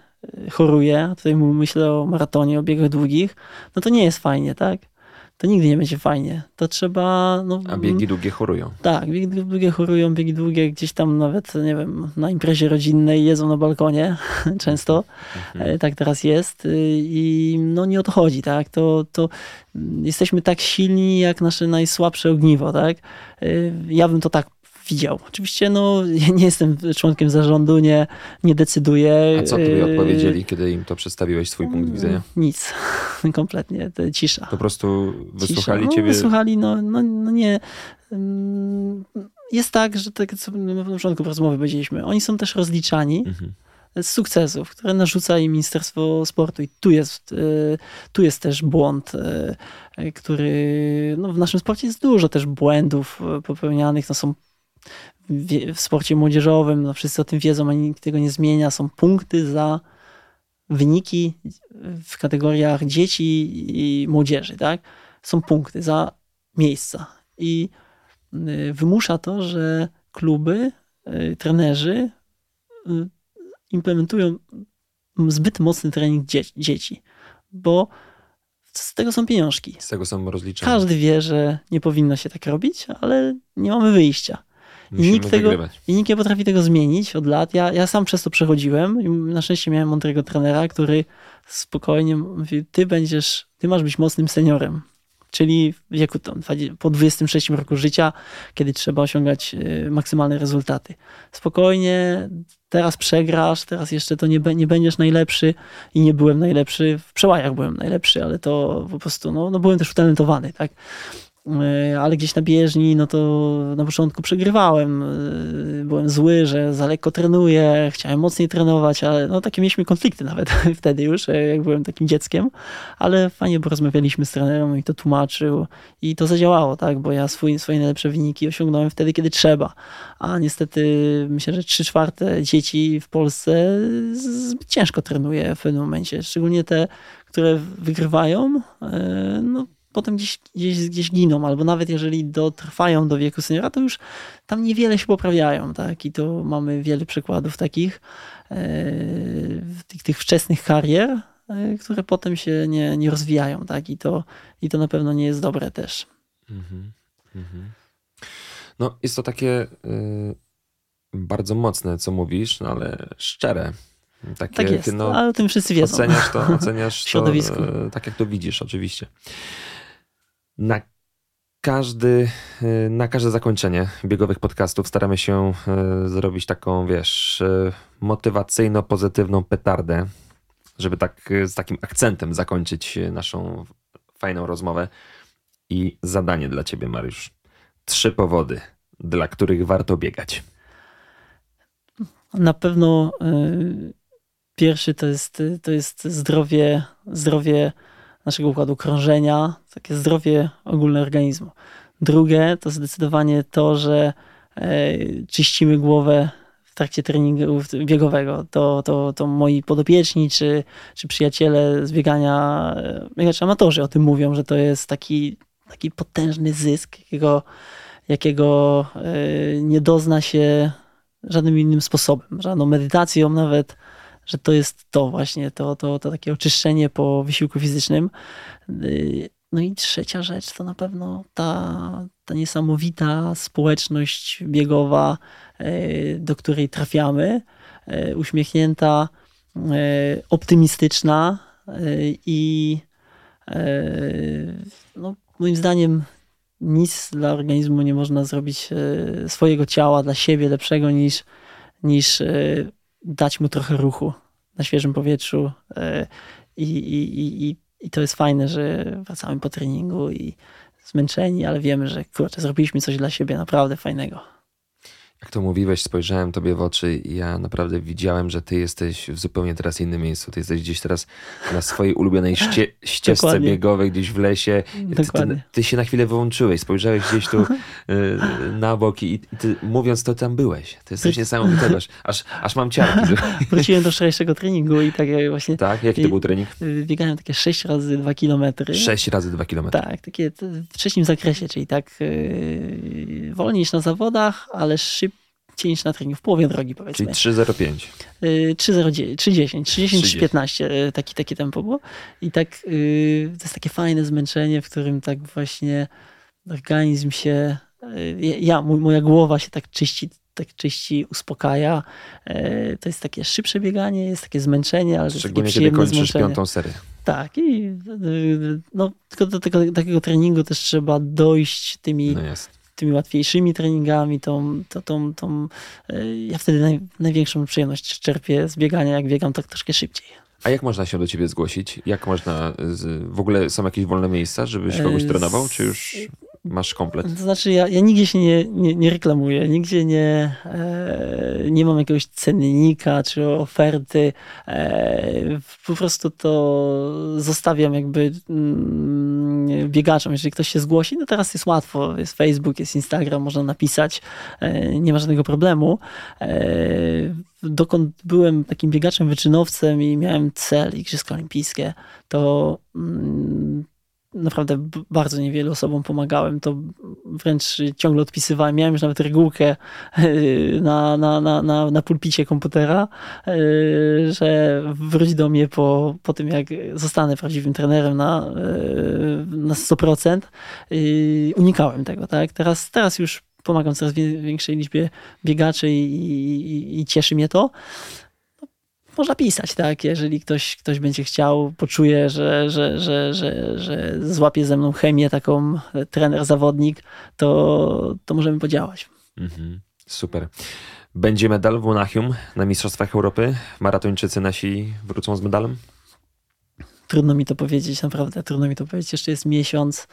choruje, tutaj myślę o maratonie, o biegach długich, no to nie jest fajnie, tak? To nigdy nie będzie fajnie. To trzeba. No, A biegi długie chorują. tak, biegi długie chorują, biegi długie gdzieś tam nawet, nie wiem, na imprezie rodzinnej jedzą na balkonie często. Mhm. E, Tak teraz jest y, i no nie o to chodzi, tak? To, to jesteśmy tak silni jak nasze najsłabsze ogniwo, tak? Y, Ja bym to tak widział. Oczywiście no ja nie jestem członkiem zarządu, nie, nie decyduję. A co tobie Y, odpowiedzieli, kiedy im to przedstawiłeś, swój punkt widzenia? Nic, kompletnie, to cisza. Po prostu wysłuchali Cisza. No, ciebie. Wysłuchali, no, no, no nie. Ym, Jest tak, że tak co na początku rozmowy powiedzieliśmy, oni są też rozliczani Mhm. z sukcesów, które narzuca im Ministerstwo Sportu i tu jest, y, tu jest też błąd, y, który no w naszym sporcie jest dużo też błędów popełnianych, no są w, sporcie młodzieżowym, no wszyscy o tym wiedzą, ani nikt tego nie zmienia, są punkty za wyniki w kategoriach dzieci i młodzieży, tak? Są punkty za miejsca i y, wymusza to, że kluby, y, trenerzy y, implementują zbyt mocny trening dzie- dzieci, bo z tego są pieniążki. Z tego są rozliczeni. Każdy wie, że nie powinno się tak robić, ale nie mamy wyjścia. Musimy nikt tego- wygrywać. I nikt nie potrafi tego zmienić od lat. Ja, ja sam przez to przechodziłem i na szczęście miałem mądrego trenera, który spokojnie mówił, ty będziesz, ty masz być mocnym seniorem. Czyli w wieku tam, 20 po 26 roku życia, kiedy trzeba osiągać y, maksymalne rezultaty. Spokojnie, teraz przegrasz, teraz jeszcze to nie, nie będziesz najlepszy i nie byłem najlepszy. W przełajach byłem najlepszy, ale to po prostu, no, no byłem też utalentowany, tak? E, ale gdzieś na bieżni, no to na początku przegrywałem. E, byłem zły, że za lekko trenuję, chciałem mocniej trenować, ale no takie mieliśmy konflikty nawet wtedy już, e, jak byłem takim dzieckiem, ale fajnie porozmawialiśmy z trenerem i to tłumaczył i to zadziałało, tak, bo ja swój, swoje najlepsze wyniki osiągnąłem wtedy, kiedy trzeba, a niestety myślę, że trzy czwarte dzieci w Polsce ciężko trenuje w pewnym momencie, szczególnie te, które wygrywają, no potem gdzieś, gdzieś, gdzieś giną, albo nawet jeżeli dotrwają do wieku seniora, to już tam niewiele się poprawiają, tak? I to mamy wiele przykładów takich, e, tych, tych wczesnych karier, e, które potem się nie, nie rozwijają, tak? I to, I to na pewno nie jest dobre też. Mhm, mhm. No, jest to takie y, bardzo mocne, co mówisz, no, ale szczere. Takie, tak jest, no, ale o tym wszyscy wiedzą. Oceniasz to, oceniasz to y, tak, jak to widzisz, oczywiście na każdy, y, na każde zakończenie biegowych podcastów staramy się y, zrobić taką, wiesz, y, motywacyjno-pozytywną petardę, żeby tak z takim akcentem zakończyć naszą fajną rozmowę. I zadanie dla ciebie, Mariusz. Trzy powody, dla których warto biegać. Na pewno pierwszy to jest, to jest zdrowie, zdrowie naszego układu krążenia, takie zdrowie ogólne organizmu. Drugie to zdecydowanie to, że e, czyścimy głowę w trakcie treningu biegowego. To, to, to moi podopieczni czy, czy przyjaciele z biegania, e, biegacze amatorzy o tym mówią, że to jest taki, taki potężny zysk, jakiego, jakiego e, nie dozna się żadnym innym sposobem, żadną medytacją nawet, że to jest to właśnie, to, to, to takie oczyszczenie po wysiłku fizycznym. No i trzecia rzecz to na pewno ta, ta niesamowita społeczność biegowa, y, do której trafiamy, y, uśmiechnięta, optymistyczna i no, moim zdaniem nic dla organizmu nie można zrobić swojego ciała dla siebie lepszego niż, niż dać mu trochę ruchu na świeżym powietrzu e, i, i, i, i to jest fajne, że wracamy po treningu i zmęczeni, ale wiemy, że kurczę, zrobiliśmy coś dla siebie naprawdę fajnego jak to mówiłeś, spojrzałem tobie w oczy i ja naprawdę widziałem, że ty jesteś w zupełnie teraz innym miejscu. Ty jesteś gdzieś teraz na swojej ulubionej ście, ścieżce Dokładnie. biegowej, gdzieś w lesie. Ty, ty, ty, się na chwilę wyłączyłeś, spojrzałeś gdzieś tu y, na bok i, i, ty mówiąc to tam byłeś. To jest coś niesamowitego, aż, aż mam ciarki. Wróciłem do wczorajszego treningu i tak właśnie... Tak? Jaki to był trening? Biegałem takie 6 razy 2 kilometry. 6 razy 2 kilometry. Tak, takie w trzecim zakresie, czyli tak yy, wolniej niż na zawodach, ale szybko 10 na trening, w połowie drogi powiedzmy. Czyli 3.05. 3.10, 3.10, 3.15, taki, takie tempo było. I tak y, to jest takie fajne zmęczenie, w którym tak właśnie organizm się, y, ja, moja głowa się tak czyści, tak czyści, uspokaja. Y, to jest takie szybsze bieganie, jest takie zmęczenie, ale to jest takie przyjemne kiedy kończysz zmęczenie. piątą serię. Tak, i no, tylko do tego, takiego treningu też trzeba dojść tymi no tymi łatwiejszymi treningami, tą, tą, tą, tą e, ja wtedy naj, największą przyjemność czerpię z biegania, jak biegam tak troszkę szybciej. A jak można się do ciebie zgłosić? Jak można, w ogóle są jakieś wolne miejsca, żebyś kogoś e, trenował, czy już masz komplet? To znaczy ja, ja nigdzie się nie, nie, nie reklamuję, nigdzie nie, e, nie mam jakiegoś cennika czy oferty. E, po prostu to zostawiam jakby mm, biegaczom. Jeżeli ktoś się zgłosi, no teraz jest łatwo, jest Facebook, jest Instagram, można napisać, e, nie ma żadnego problemu. E, dokąd byłem takim biegaczem wyczynowcem i miałem cel Igrzyska Olimpijskie, to mm, naprawdę bardzo niewielu osobom pomagałem, to wręcz ciągle odpisywałem. Miałem już nawet regułkę na, na, na, na, na pulpicie komputera, yy, że wróć do mnie po, po tym, jak zostanę prawdziwym trenerem na, yy, na 100%. Unikałem tego, tak? Teraz, teraz już pomagam coraz większej liczbie biegaczy i, i, i cieszy mnie to można pisać, tak? Jeżeli ktoś, ktoś będzie chciał, poczuje, że, że, że, że, że złapie ze mną chemię taką trener, zawodnik, to, to możemy podziałać. Mhm. Super. Będzie medal w Monachium na Mistrzostwach Europy. Maratończycy nasi wrócą z medalem? trudno mi to powiedzieć, naprawdę trudno mi to powiedzieć. Jeszcze jest miesiąc.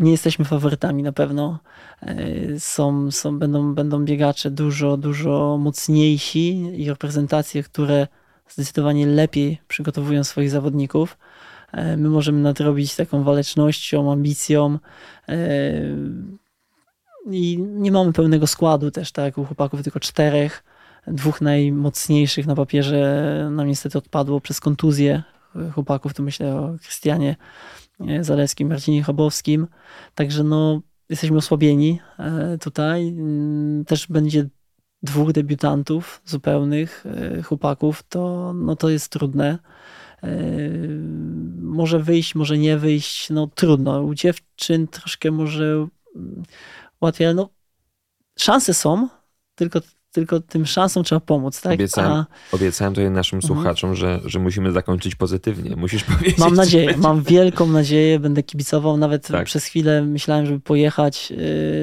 Nie jesteśmy faworytami na pewno. E, są, są, będą, będą biegacze dużo, dużo mocniejsi i reprezentacje, które zdecydowanie lepiej przygotowują swoich zawodników. E, my możemy nadrobić taką walecznością, ambicją. E, I nie mamy pełnego składu też, tak? U chłopaków tylko czterech. Dwóch najmocniejszych na papierze nam niestety odpadło przez kontuzję chłopaków. Tu myślę o Krystianie Zalewskim, Marcinie Chabowskim. Także no, jesteśmy osłabieni e, tutaj. Mm, też będzie dwóch debiutantów zupełnych, chłopaków. To, no, to jest trudne. Może wyjść, może nie wyjść, no trudno. U dziewczyn troszkę może mm, łatwiej, no szanse są, tylko tylko tym szansom trzeba pomóc, tak? Obiecałem, A... obiecałem tutaj naszym mhm. słuchaczom, że, że musimy zakończyć pozytywnie. Musisz powiedzieć. Mam nadzieję, mam wielką nadzieję, będę kibicował. Nawet tak. przez chwilę myślałem, żeby pojechać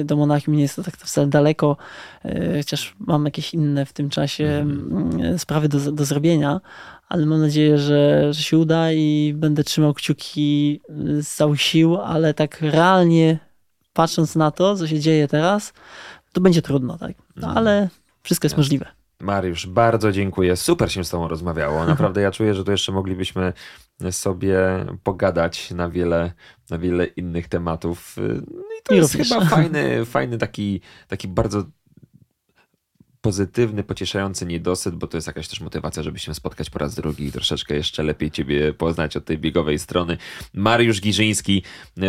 y, do Monachium. Nie jest to tak wcale daleko, y, chociaż mam jakieś inne w tym czasie mhm. sprawy do, do zrobienia, ale mam nadzieję, że, że się uda i będę trzymał kciuki z całych sił, ale tak realnie patrząc na to, co się dzieje teraz, to będzie trudno, tak? No, ale wszystko jest możliwe. Mariusz, bardzo dziękuję. Super się z Tobą rozmawiało. Naprawdę ja czuję, że tu jeszcze moglibyśmy sobie pogadać na wiele, na wiele innych tematów. No i to I jest chyba fajny, fajny taki, taki bardzo pozytywny, pocieszający niedosyt, bo to jest jakaś też motywacja, żeby się spotkać po raz drugi i troszeczkę jeszcze lepiej Ciebie poznać od tej biegowej strony. Mariusz Giżyński,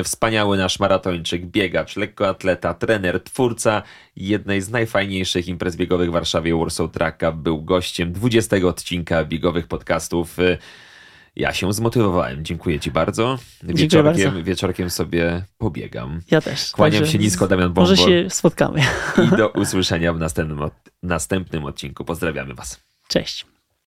wspaniały nasz maratończyk, biegacz, lekkoatleta, trener, twórca jednej z najfajniejszych imprez biegowych w Warszawie Warsaw Tracka, był gościem 20 odcinka biegowych podcastów. Ja się zmotywowałem. Dziękuję Ci bardzo. Wieczorkiem, bardzo. wieczorkiem sobie pobiegam. Ja też. Kłaniam się nisko, Damian Bombor. Może się spotkamy. I do usłyszenia w następnym, następnym odcinku. Pozdrawiamy Was. Cześć.